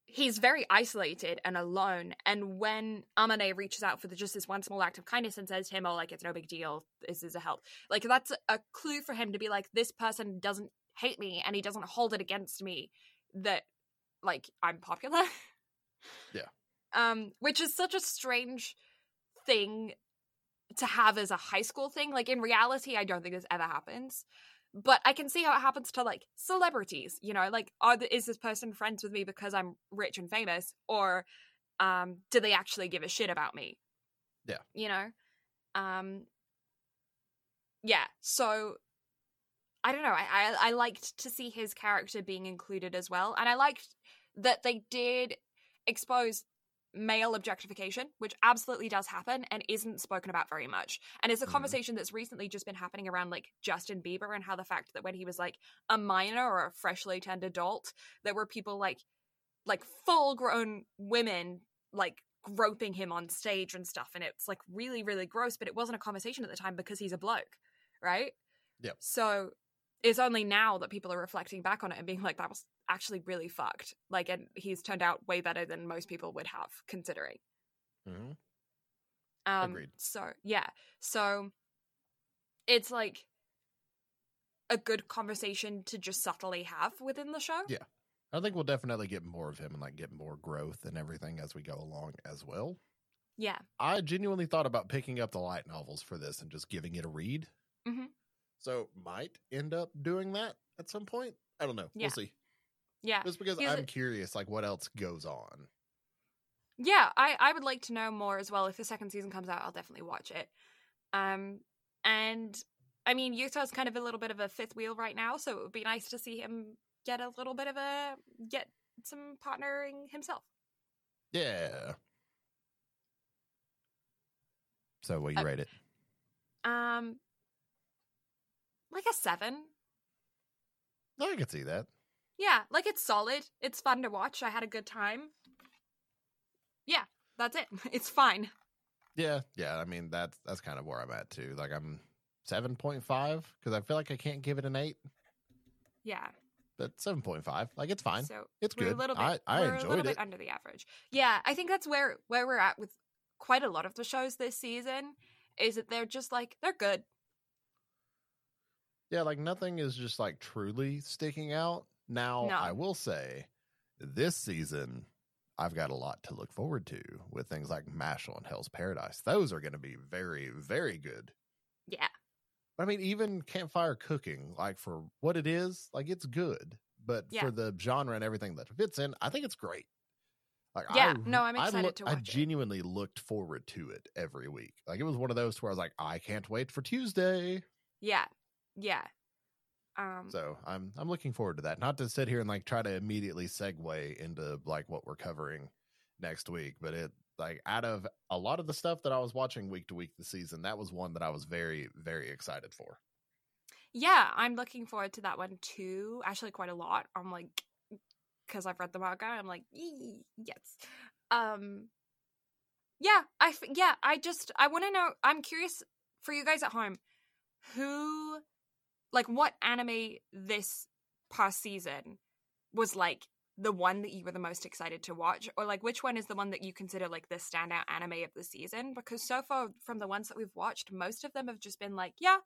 he's very isolated and alone. And when Amane reaches out for the, just this one small act of kindness and says to him, "Oh, like it's no big deal. This is a help." Like that's a clue for him to be like, "This person doesn't hate me, and he doesn't hold it against me that like I'm popular." Yeah. Um, which is such a strange thing to have as a high school thing. Like in reality, I don't think this ever happens but I can see how it happens to like celebrities. You know, like are the, is this person friends with me because I'm rich and famous, or um, do they actually give a shit about me? Yeah. you know, um, yeah. So I don't know. I, I I liked to see his character being included as well, and I liked that they did expose male objectification, which absolutely does happen and isn't spoken about very much. And it's a Mhm. conversation that's recently just been happening around like Justin Bieber and how the fact that when he was like a minor or a freshly turned adult, there were people like like full grown women like groping him on stage and stuff and it's like really really gross but it wasn't a conversation at the time because he's a bloke right Yep. so it's only now that people are reflecting back on it and being like, that was actually really fucked. Like, and he's turned out way better than most people would have, considering. Mhm. Um, Agreed. So yeah, so it's like a good conversation to just subtly have within the show. Yeah. I think we'll definitely get more of him and like get more growth and everything as we go along as well. Yeah, I genuinely thought about picking up the light novels for this and just giving it a read. Mhm. So might end up doing that at some point. I don't know. Yeah. We'll see. yeah, Just because He's I'm a- curious, like what else goes on. yeah. I I would like to know more as well. If the second season comes out, I'll definitely watch it. Um, and I mean, Yuta's kind of a little bit of a fifth wheel right now, so it would be nice to see him get a little bit of a get some partnering himself. Yeah. So what you Uh, rate it? Um, like a seven. I can see that. Yeah, like it's solid. It's fun to watch. I had a good time. Yeah, that's it. It's fine. Yeah, yeah. I mean that's that's kind of where I'm at too. Like I'm seven point five because I feel like I can't give it an eight, Yeah. but seven point five, like it's fine. So It's we're good. a little bit. I- I we're a enjoyed little bit it. under the average. Yeah, I think that's where where we're at with quite a lot of the shows this season. Is that they're just like they're good. Yeah, like nothing is just like truly sticking out. Now, No. I will say this season, I've got a lot to look forward to with things like Mashle and Hell's Paradise. Those are going to be very, very good. Yeah. I mean, even campfire cooking, like for what it is, like it's good. But Yeah. for the genre and everything that fits in, I think it's great. Like, Yeah, I, no, I'm I excited look- to I watch it. genuinely looked forward to it every week. Like it was one of those where I was like, I can't wait for Tuesday. Yeah. Yeah. Um. So I'm I'm looking forward to that. Not to sit here and like try to immediately segue into like what we're covering next week, but it like out of a lot of the stuff that I was watching week to week this season, that was one that I was very very excited for. Yeah, I'm looking forward to that one too. Actually, quite a lot. I'm like, because I've read the manga. I'm like, "Yee, yes. Um. Yeah, I f- yeah. I just I want to know. I'm curious for you guys at home, who, like, what anime this past season was like the one that you were the most excited to watch, or like which one is the one that you consider like the standout anime of the season? Because so far from the ones that we've watched, most of them have just been like, yeah,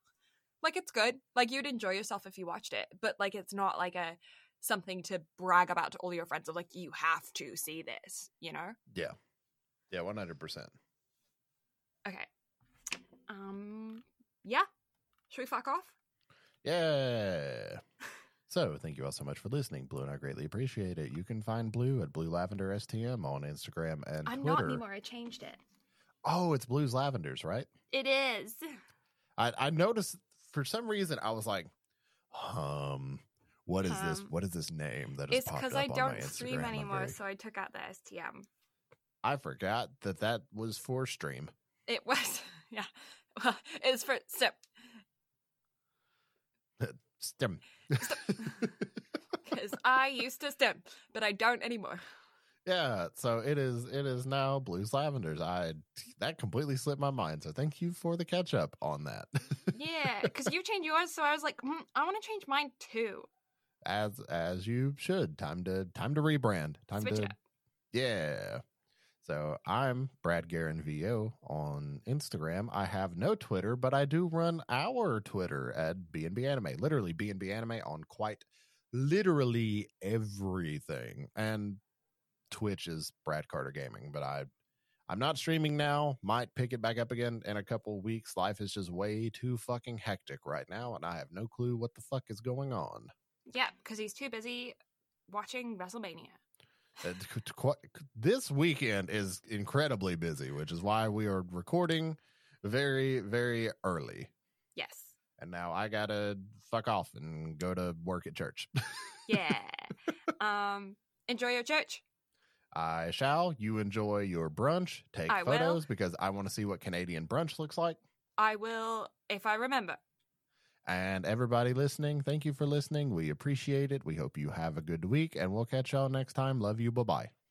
like it's good. Like you'd enjoy yourself if you watched it but like it's not like a something to brag about to all your friends of like you have to see this you know? Yeah, yeah, one hundred percent. okay. Um yeah. Should we fuck off Yeah. So thank you all so much for listening, Blue, and I greatly appreciate it. You can find Blue at Blue Lavender STM on Instagram and i'm Twitter. not anymore i changed it Oh, it's Blues Lavenders, right? it is I, I noticed for some reason I was like, um, what is this? Um, What is this name that has it's because i don't stream anymore very- so i took out the stm I forgot that that was for stream. it was yeah well it's for so Stem. because i used to stem but i don't anymore yeah, so it is. It is now Blues Lavenders. I that completely slipped my mind. So thank you for the catch up on that. yeah because you changed yours so i was like mm, i want to change mine too as as you should. Time to time to rebrand. Time Switch to up. yeah. So I'm Brad Guerin VO on Instagram. I have no Twitter, but I do run our Twitter at BNB Anime. Literally BNB Anime on quite literally everything. And Twitch is Brad Carter Gaming, but I I'm not streaming now. Might pick it back up again in a couple weeks. Life is just way too fucking hectic right now, and I have no clue what the fuck is going on. Yeah, because he's too busy watching WrestleMania. Uh, t- t- qu- this weekend is incredibly busy, which is why we are recording very, very early. Yes. And now I gotta fuck off and go to work at church. Yeah. um. Enjoy your church. I shall. You enjoy your brunch. Take I will. photos because I want to see what Canadian brunch looks like. I will if I remember. And everybody listening, thank you for listening. We appreciate it. We hope you have a good week, and we'll catch y'all next time. Love you. Bye bye.